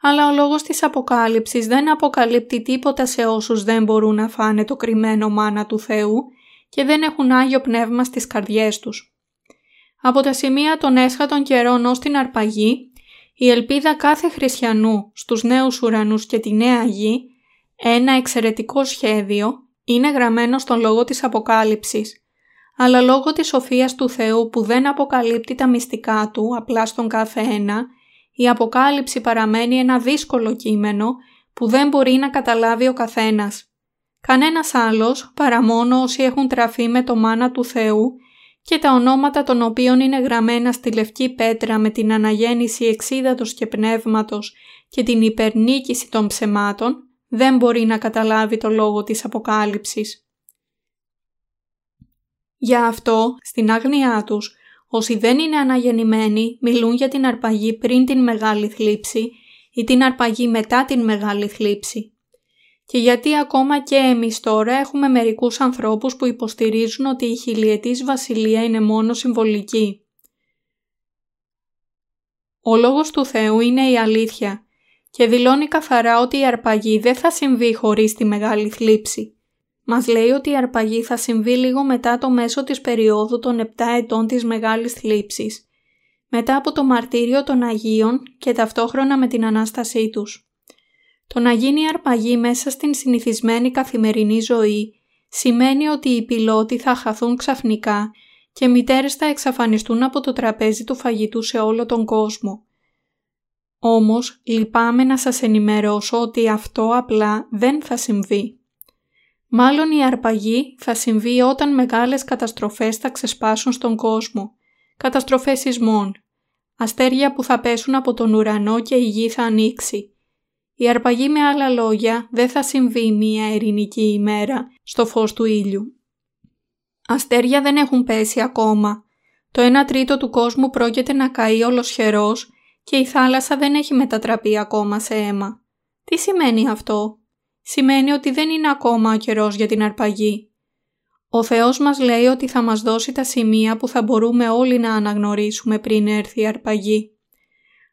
αλλά ο λόγος της Αποκάλυψης δεν αποκαλύπτει τίποτα σε όσους δεν μπορούν να φάνε το κρυμμένο μάνα του Θεού και δεν έχουν Άγιο Πνεύμα στις καρδιές τους. Από τα σημεία των έσχατων καιρών ως την αρπαγή, η ελπίδα κάθε χριστιανού στους νέους ουρανούς και τη νέα γη, ένα εξαιρετικό σχέδιο, Είναι γραμμένο στον λόγο της Αποκάλυψης, αλλά λόγω της σοφίας του Θεού που δεν αποκαλύπτει τα μυστικά Του απλά στον κάθε ένα, η Αποκάλυψη παραμένει ένα δύσκολο κείμενο που δεν μπορεί να καταλάβει ο καθένας. Κανένας άλλος παρά μόνο όσοι έχουν τραφεί με το μάνα του Θεού και τα ονόματα των οποίων είναι γραμμένα στη Λευκή Πέτρα με την αναγέννηση εξίδατος και πνεύματος και την υπερνίκηση των ψεμάτων, δεν μπορεί να καταλάβει το λόγο της Αποκάλυψης. Γι' αυτό, στην άγνοιά τους, όσοι δεν είναι αναγεννημένοι μιλούν για την αρπαγή πριν την μεγάλη θλίψη ή την αρπαγή μετά την μεγάλη θλίψη. Και γιατί ακόμα και εμείς τώρα έχουμε μερικούς ανθρώπους που υποστηρίζουν ότι η χιλιετής βασιλεία είναι μόνο συμβολική. Ο λόγος του Θεού είναι η αλήθεια και δηλώνει καθαρά ότι η αρπαγή δεν θα συμβεί χωρίς τη μεγάλη θλίψη. Μας λέει ότι η αρπαγή θα συμβεί λίγο μετά το μέσο της περίοδου των 7 ετών της μεγάλης θλίψης, μετά από το μαρτύριο των Αγίων και ταυτόχρονα με την Ανάστασή τους. Το να γίνει αρπαγή μέσα στην συνηθισμένη καθημερινή ζωή σημαίνει ότι οι πιλότοι θα χαθούν ξαφνικά και μητέρες θα εξαφανιστούν από το τραπέζι του φαγητού σε όλο τον κόσμο. Όμως λυπάμαι να σας ενημερώσω ότι αυτό απλά δεν θα συμβεί. Μάλλον η αρπαγή θα συμβεί όταν μεγάλες καταστροφές θα ξεσπάσουν στον κόσμο. Καταστροφές σεισμών. Αστέρια που θα πέσουν από τον ουρανό και η γη θα ανοίξει. Η αρπαγή με άλλα λόγια δεν θα συμβεί μία ειρηνική ημέρα στο φως του ήλιου. Αστέρια δεν έχουν πέσει ακόμα. Το 1 τρίτο του κόσμου πρόκειται να καεί ολοσχερός και η θάλασσα δεν έχει μετατραπεί ακόμα σε αίμα. Τι σημαίνει αυτό; Σημαίνει ότι δεν είναι ακόμα ο καιρός για την αρπαγή. Ο Θεός μας λέει ότι θα μας δώσει τα σημεία που θα μπορούμε όλοι να αναγνωρίσουμε πριν έρθει η αρπαγή.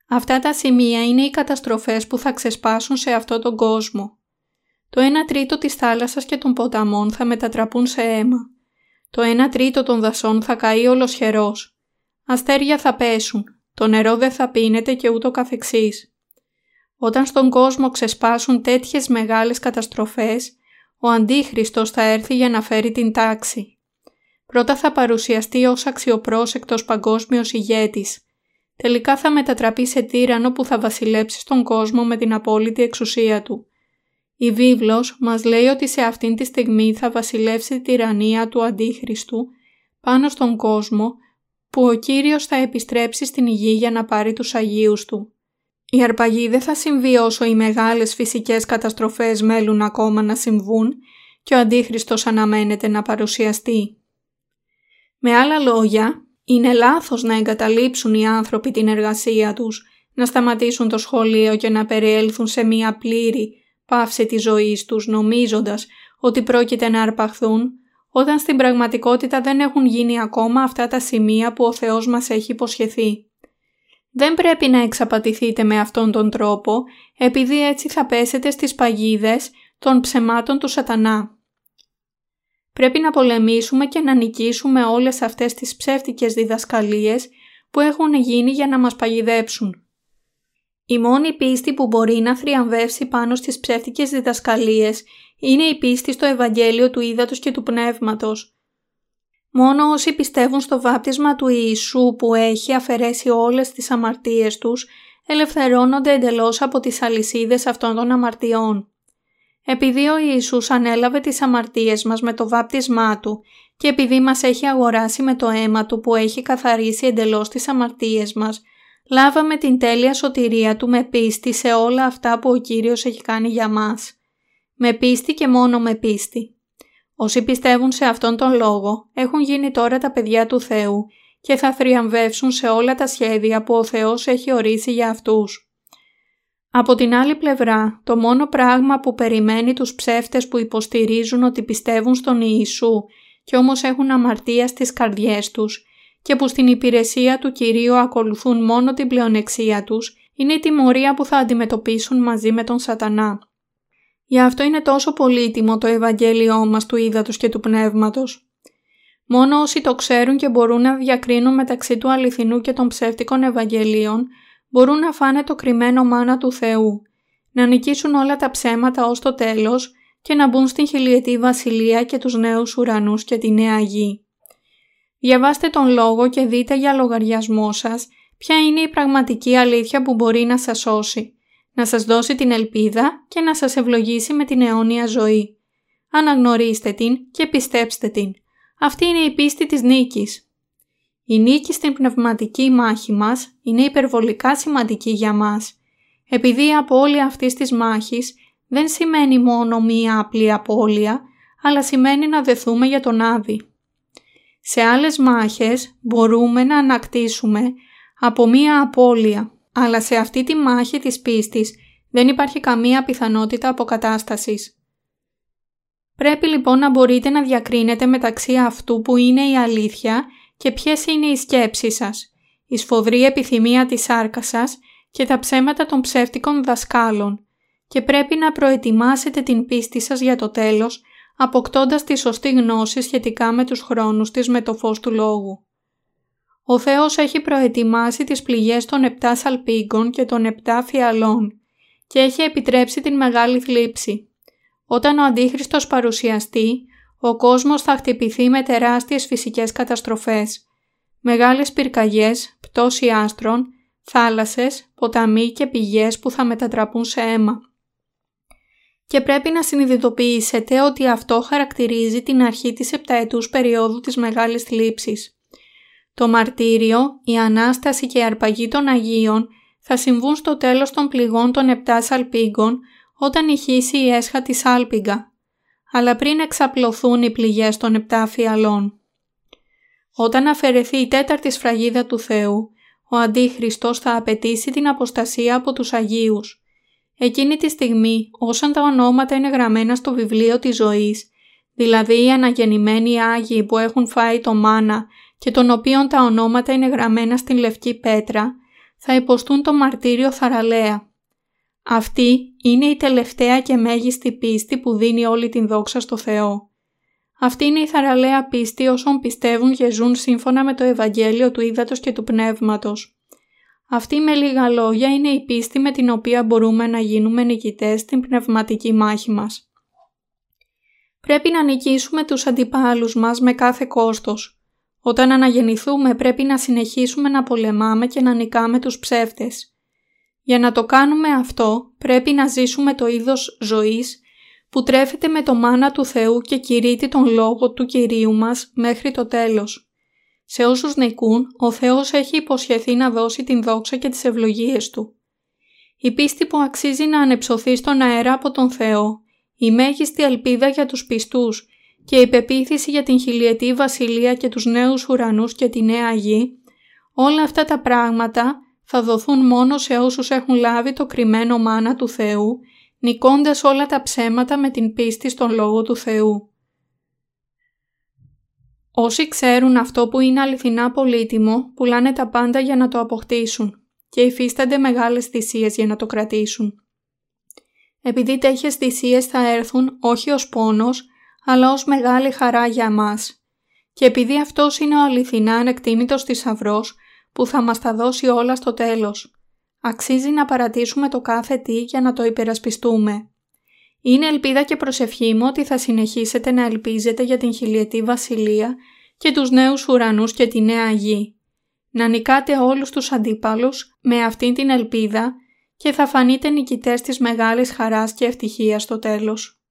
Αυτά τα σημεία είναι οι καταστροφές που θα ξεσπάσουν σε αυτό τον κόσμο. Το 1 τρίτο της θάλασσας και των ποταμών θα μετατραπούν σε αίμα. Το 1 τρίτο των δασών θα καεί ολοσχερός. Αστέρια θα πέσουν. Το νερό δεν θα πίνεται και ούτω καθεξής. Όταν στον κόσμο ξεσπάσουν τέτοιες μεγάλες καταστροφές, ο Αντίχριστος θα έρθει για να φέρει την τάξη. Πρώτα θα παρουσιαστεί ως αξιοπρόσεκτος παγκόσμιος ηγέτης, τελικά θα μετατραπεί σε τύρανο που θα βασιλέψει στον κόσμο με την απόλυτη εξουσία του. Η βίβλος μας λέει ότι σε αυτήν τη στιγμή θα βασιλεύσει τη τυραννία του Αντίχριστου πάνω στον κόσμο που ο Κύριος θα επιστρέψει στην γη για να πάρει τους Αγίους Του. Η αρπαγή δεν θα συμβεί όσο οι μεγάλες φυσικές καταστροφές μέλουν ακόμα να συμβούν και ο Αντίχριστος αναμένεται να παρουσιαστεί. Με άλλα λόγια, είναι λάθος να εγκαταλείψουν οι άνθρωποι την εργασία τους, να σταματήσουν το σχολείο και να περιέλθουν σε μία πλήρη πάυση της ζωής τους νομίζοντας ότι πρόκειται να αρπαχθούν, όταν στην πραγματικότητα δεν έχουν γίνει ακόμα αυτά τα σημεία που ο Θεός μας έχει υποσχεθεί. Δεν πρέπει να εξαπατηθείτε με αυτόν τον τρόπο, επειδή έτσι θα πέσετε στις παγίδες των ψεμάτων του σατανά. Πρέπει να πολεμήσουμε και να νικήσουμε όλες αυτές τις ψεύτικες διδασκαλίες που έχουν γίνει για να μας παγιδέψουν. Η μόνη πίστη που μπορεί να θριαμβεύσει πάνω στις ψεύτικες διδασκαλίες είναι η πίστη στο Ευαγγέλιο του Ήδατος και του Πνεύματος. Μόνο όσοι πιστεύουν στο βάπτισμα του Ιησού που έχει αφαιρέσει όλες τις αμαρτίες τους, ελευθερώνονται εντελώς από τις αλυσίδες αυτών των αμαρτιών. Επειδή ο Ιησούς ανέλαβε τις αμαρτίες μας με το βάπτισμά Του και επειδή μας έχει αγοράσει με το αίμα Του που έχει καθαρίσει εντελώς τις αμαρτίες μας, λάβαμε την τέλεια σωτηρία Του με πίστη σε όλα αυτά που ο Κύριος έχει κάνει για μας. Με πίστη και μόνο με πίστη. Όσοι πιστεύουν σε αυτόν τον λόγο έχουν γίνει τώρα τα παιδιά του Θεού και θα θριαμβεύσουν σε όλα τα σχέδια που ο Θεός έχει ορίσει για αυτούς. Από την άλλη πλευρά, το μόνο πράγμα που περιμένει τους ψεύτες που υποστηρίζουν ότι πιστεύουν στον Ιησού και όμως έχουν αμαρτία στις καρδιές τους και που στην υπηρεσία του Κυρίου ακολουθούν μόνο την πλεονεξία τους, είναι η τιμωρία που θα αντιμετωπίσουν μαζί με τον σατανά. Γι' αυτό είναι τόσο πολύτιμο το Ευαγγέλιό μας του Ήδατος και του Πνεύματος. Μόνο όσοι το ξέρουν και μπορούν να διακρίνουν μεταξύ του αληθινού και των ψεύτικων Ευαγγελίων μπορούν να φάνε το κρυμμένο μάνα του Θεού, να νικήσουν όλα τα ψέματα ως το τέλος και να μπουν στην χιλιετή βασιλεία και τους νέους ουρανούς και τη νέα γη. Διαβάστε τον λόγο και δείτε για λογαριασμό σας ποια είναι η πραγματική αλήθεια που μπορεί να σας σώσει, να σας δώσει την ελπίδα και να σας ευλογήσει με την αιώνια ζωή. Αναγνωρίστε την και πιστέψτε την. Αυτή είναι η πίστη της νίκης. Η νίκη στην πνευματική μάχη μας είναι υπερβολικά σημαντική για μας, επειδή από όλη αυτή της μάχης δεν σημαίνει μόνο μία απλή απώλεια, αλλά σημαίνει να δεθούμε για τον Άδη. Σε άλλες μάχες μπορούμε να ανακτήσουμε από μία απώλεια, αλλά σε αυτή τη μάχη της πίστης δεν υπάρχει καμία πιθανότητα αποκατάστασης. Πρέπει λοιπόν να μπορείτε να διακρίνετε μεταξύ αυτού που είναι η αλήθεια και ποιες είναι οι σκέψεις σας, η σφοδρή επιθυμία της σάρκας σας και τα ψέματα των ψεύτικων δασκάλων και πρέπει να προετοιμάσετε την πίστη σας για το τέλος αποκτώντας τη σωστή γνώση σχετικά με τους χρόνους της με το φως του λόγου. Ο Θεός έχει προετοιμάσει τις πληγές των επτά σαλπίγκων και των επτά φιαλών και έχει επιτρέψει την μεγάλη θλίψη. Όταν ο Αντίχριστος παρουσιαστεί, ο κόσμος θα χτυπηθεί με τεράστιες φυσικές καταστροφές. Μεγάλες πυρκαγιές, πτώση άστρων, θάλασσες, ποταμοί και πηγές που θα μετατραπούν σε αίμα. Και πρέπει να συνειδητοποιήσετε ότι αυτό χαρακτηρίζει την αρχή της επταετούς περίοδου της Μεγάλης Θλίψης. Το μαρτύριο, η Ανάσταση και η αρπαγή των Αγίων θα συμβούν στο τέλος των πληγών των επτά σαλπίγκων όταν ηχήσει η έσχα της Άλπιγγα, αλλά πριν εξαπλωθούν οι πληγές των επτά φιαλών. Όταν αφαιρεθεί η τέταρτη σφραγίδα του Θεού, ο Αντίχριστος θα απαιτήσει την αποστασία από τους Αγίους. Εκείνη τη στιγμή, όσαν τα ονόματα είναι γραμμένα στο βιβλίο της ζωής, δηλαδή οι αναγεννημένοι Άγιοι που έχουν φάει το μάνα και των οποίων τα ονόματα είναι γραμμένα στην λευκή πέτρα, θα υποστούν το μαρτύριο θαραλέα. Αυτή είναι η τελευταία και μέγιστη πίστη που δίνει όλη την δόξα στο Θεό. Αυτή είναι η θαραλέα πίστη όσων πιστεύουν και ζουν σύμφωνα με το Ευαγγέλιο του Ήδατος και του Πνεύματος. Αυτή με λίγα λόγια είναι η πίστη με την οποία μπορούμε να γίνουμε νικητές στην πνευματική μάχη μας. Πρέπει να νικήσουμε τους αντιπάλους μας με κάθε κόστος. Όταν αναγεννηθούμε πρέπει να συνεχίσουμε να πολεμάμε και να νικάμε τους ψεύτες. Για να το κάνουμε αυτό πρέπει να ζήσουμε το είδος ζωής που τρέφεται με το μάνα του Θεού και κηρύττει τον λόγο του Κυρίου μας μέχρι το τέλος. Σε όσους νικούν, ο Θεός έχει υποσχεθεί να δώσει την δόξα και τις ευλογίες Του. Η πίστη που αξίζει να ανεψωθεί στον αέρα από τον Θεό, η μέγιστη ελπίδα για τους πιστούς και η πεποίθηση για την χιλιετή βασιλεία και τους νέους ουρανούς και τη νέα γη, όλα αυτά τα πράγματα θα δοθούν μόνο σε όσους έχουν λάβει το κρυμμένο μάνα του Θεού, νικώντας όλα τα ψέματα με την πίστη στον Λόγο του Θεού. Όσοι ξέρουν αυτό που είναι αληθινά πολύτιμο, πουλάνε τα πάντα για να το αποκτήσουν και υφίστανται μεγάλες θυσίες για να το κρατήσουν. Επειδή τέτοιες θυσίες θα έρθουν όχι ως πόνος, αλλά ως μεγάλη χαρά για μας. Και επειδή αυτός είναι ο αληθινά ανεκτήμητος θησαυρός που θα μας τα δώσει όλα στο τέλος. Αξίζει να παρατήσουμε το κάθε τι για να το υπερασπιστούμε. Είναι ελπίδα και προσευχή μου ότι θα συνεχίσετε να ελπίζετε για την χιλιετή βασιλεία και τους νέους ουρανούς και τη νέα γη. Να νικάτε όλους τους αντίπαλους με αυτήν την ελπίδα και θα φανείτε νικητές της μεγάλης χαράς και ευτυχίας στο τέλος.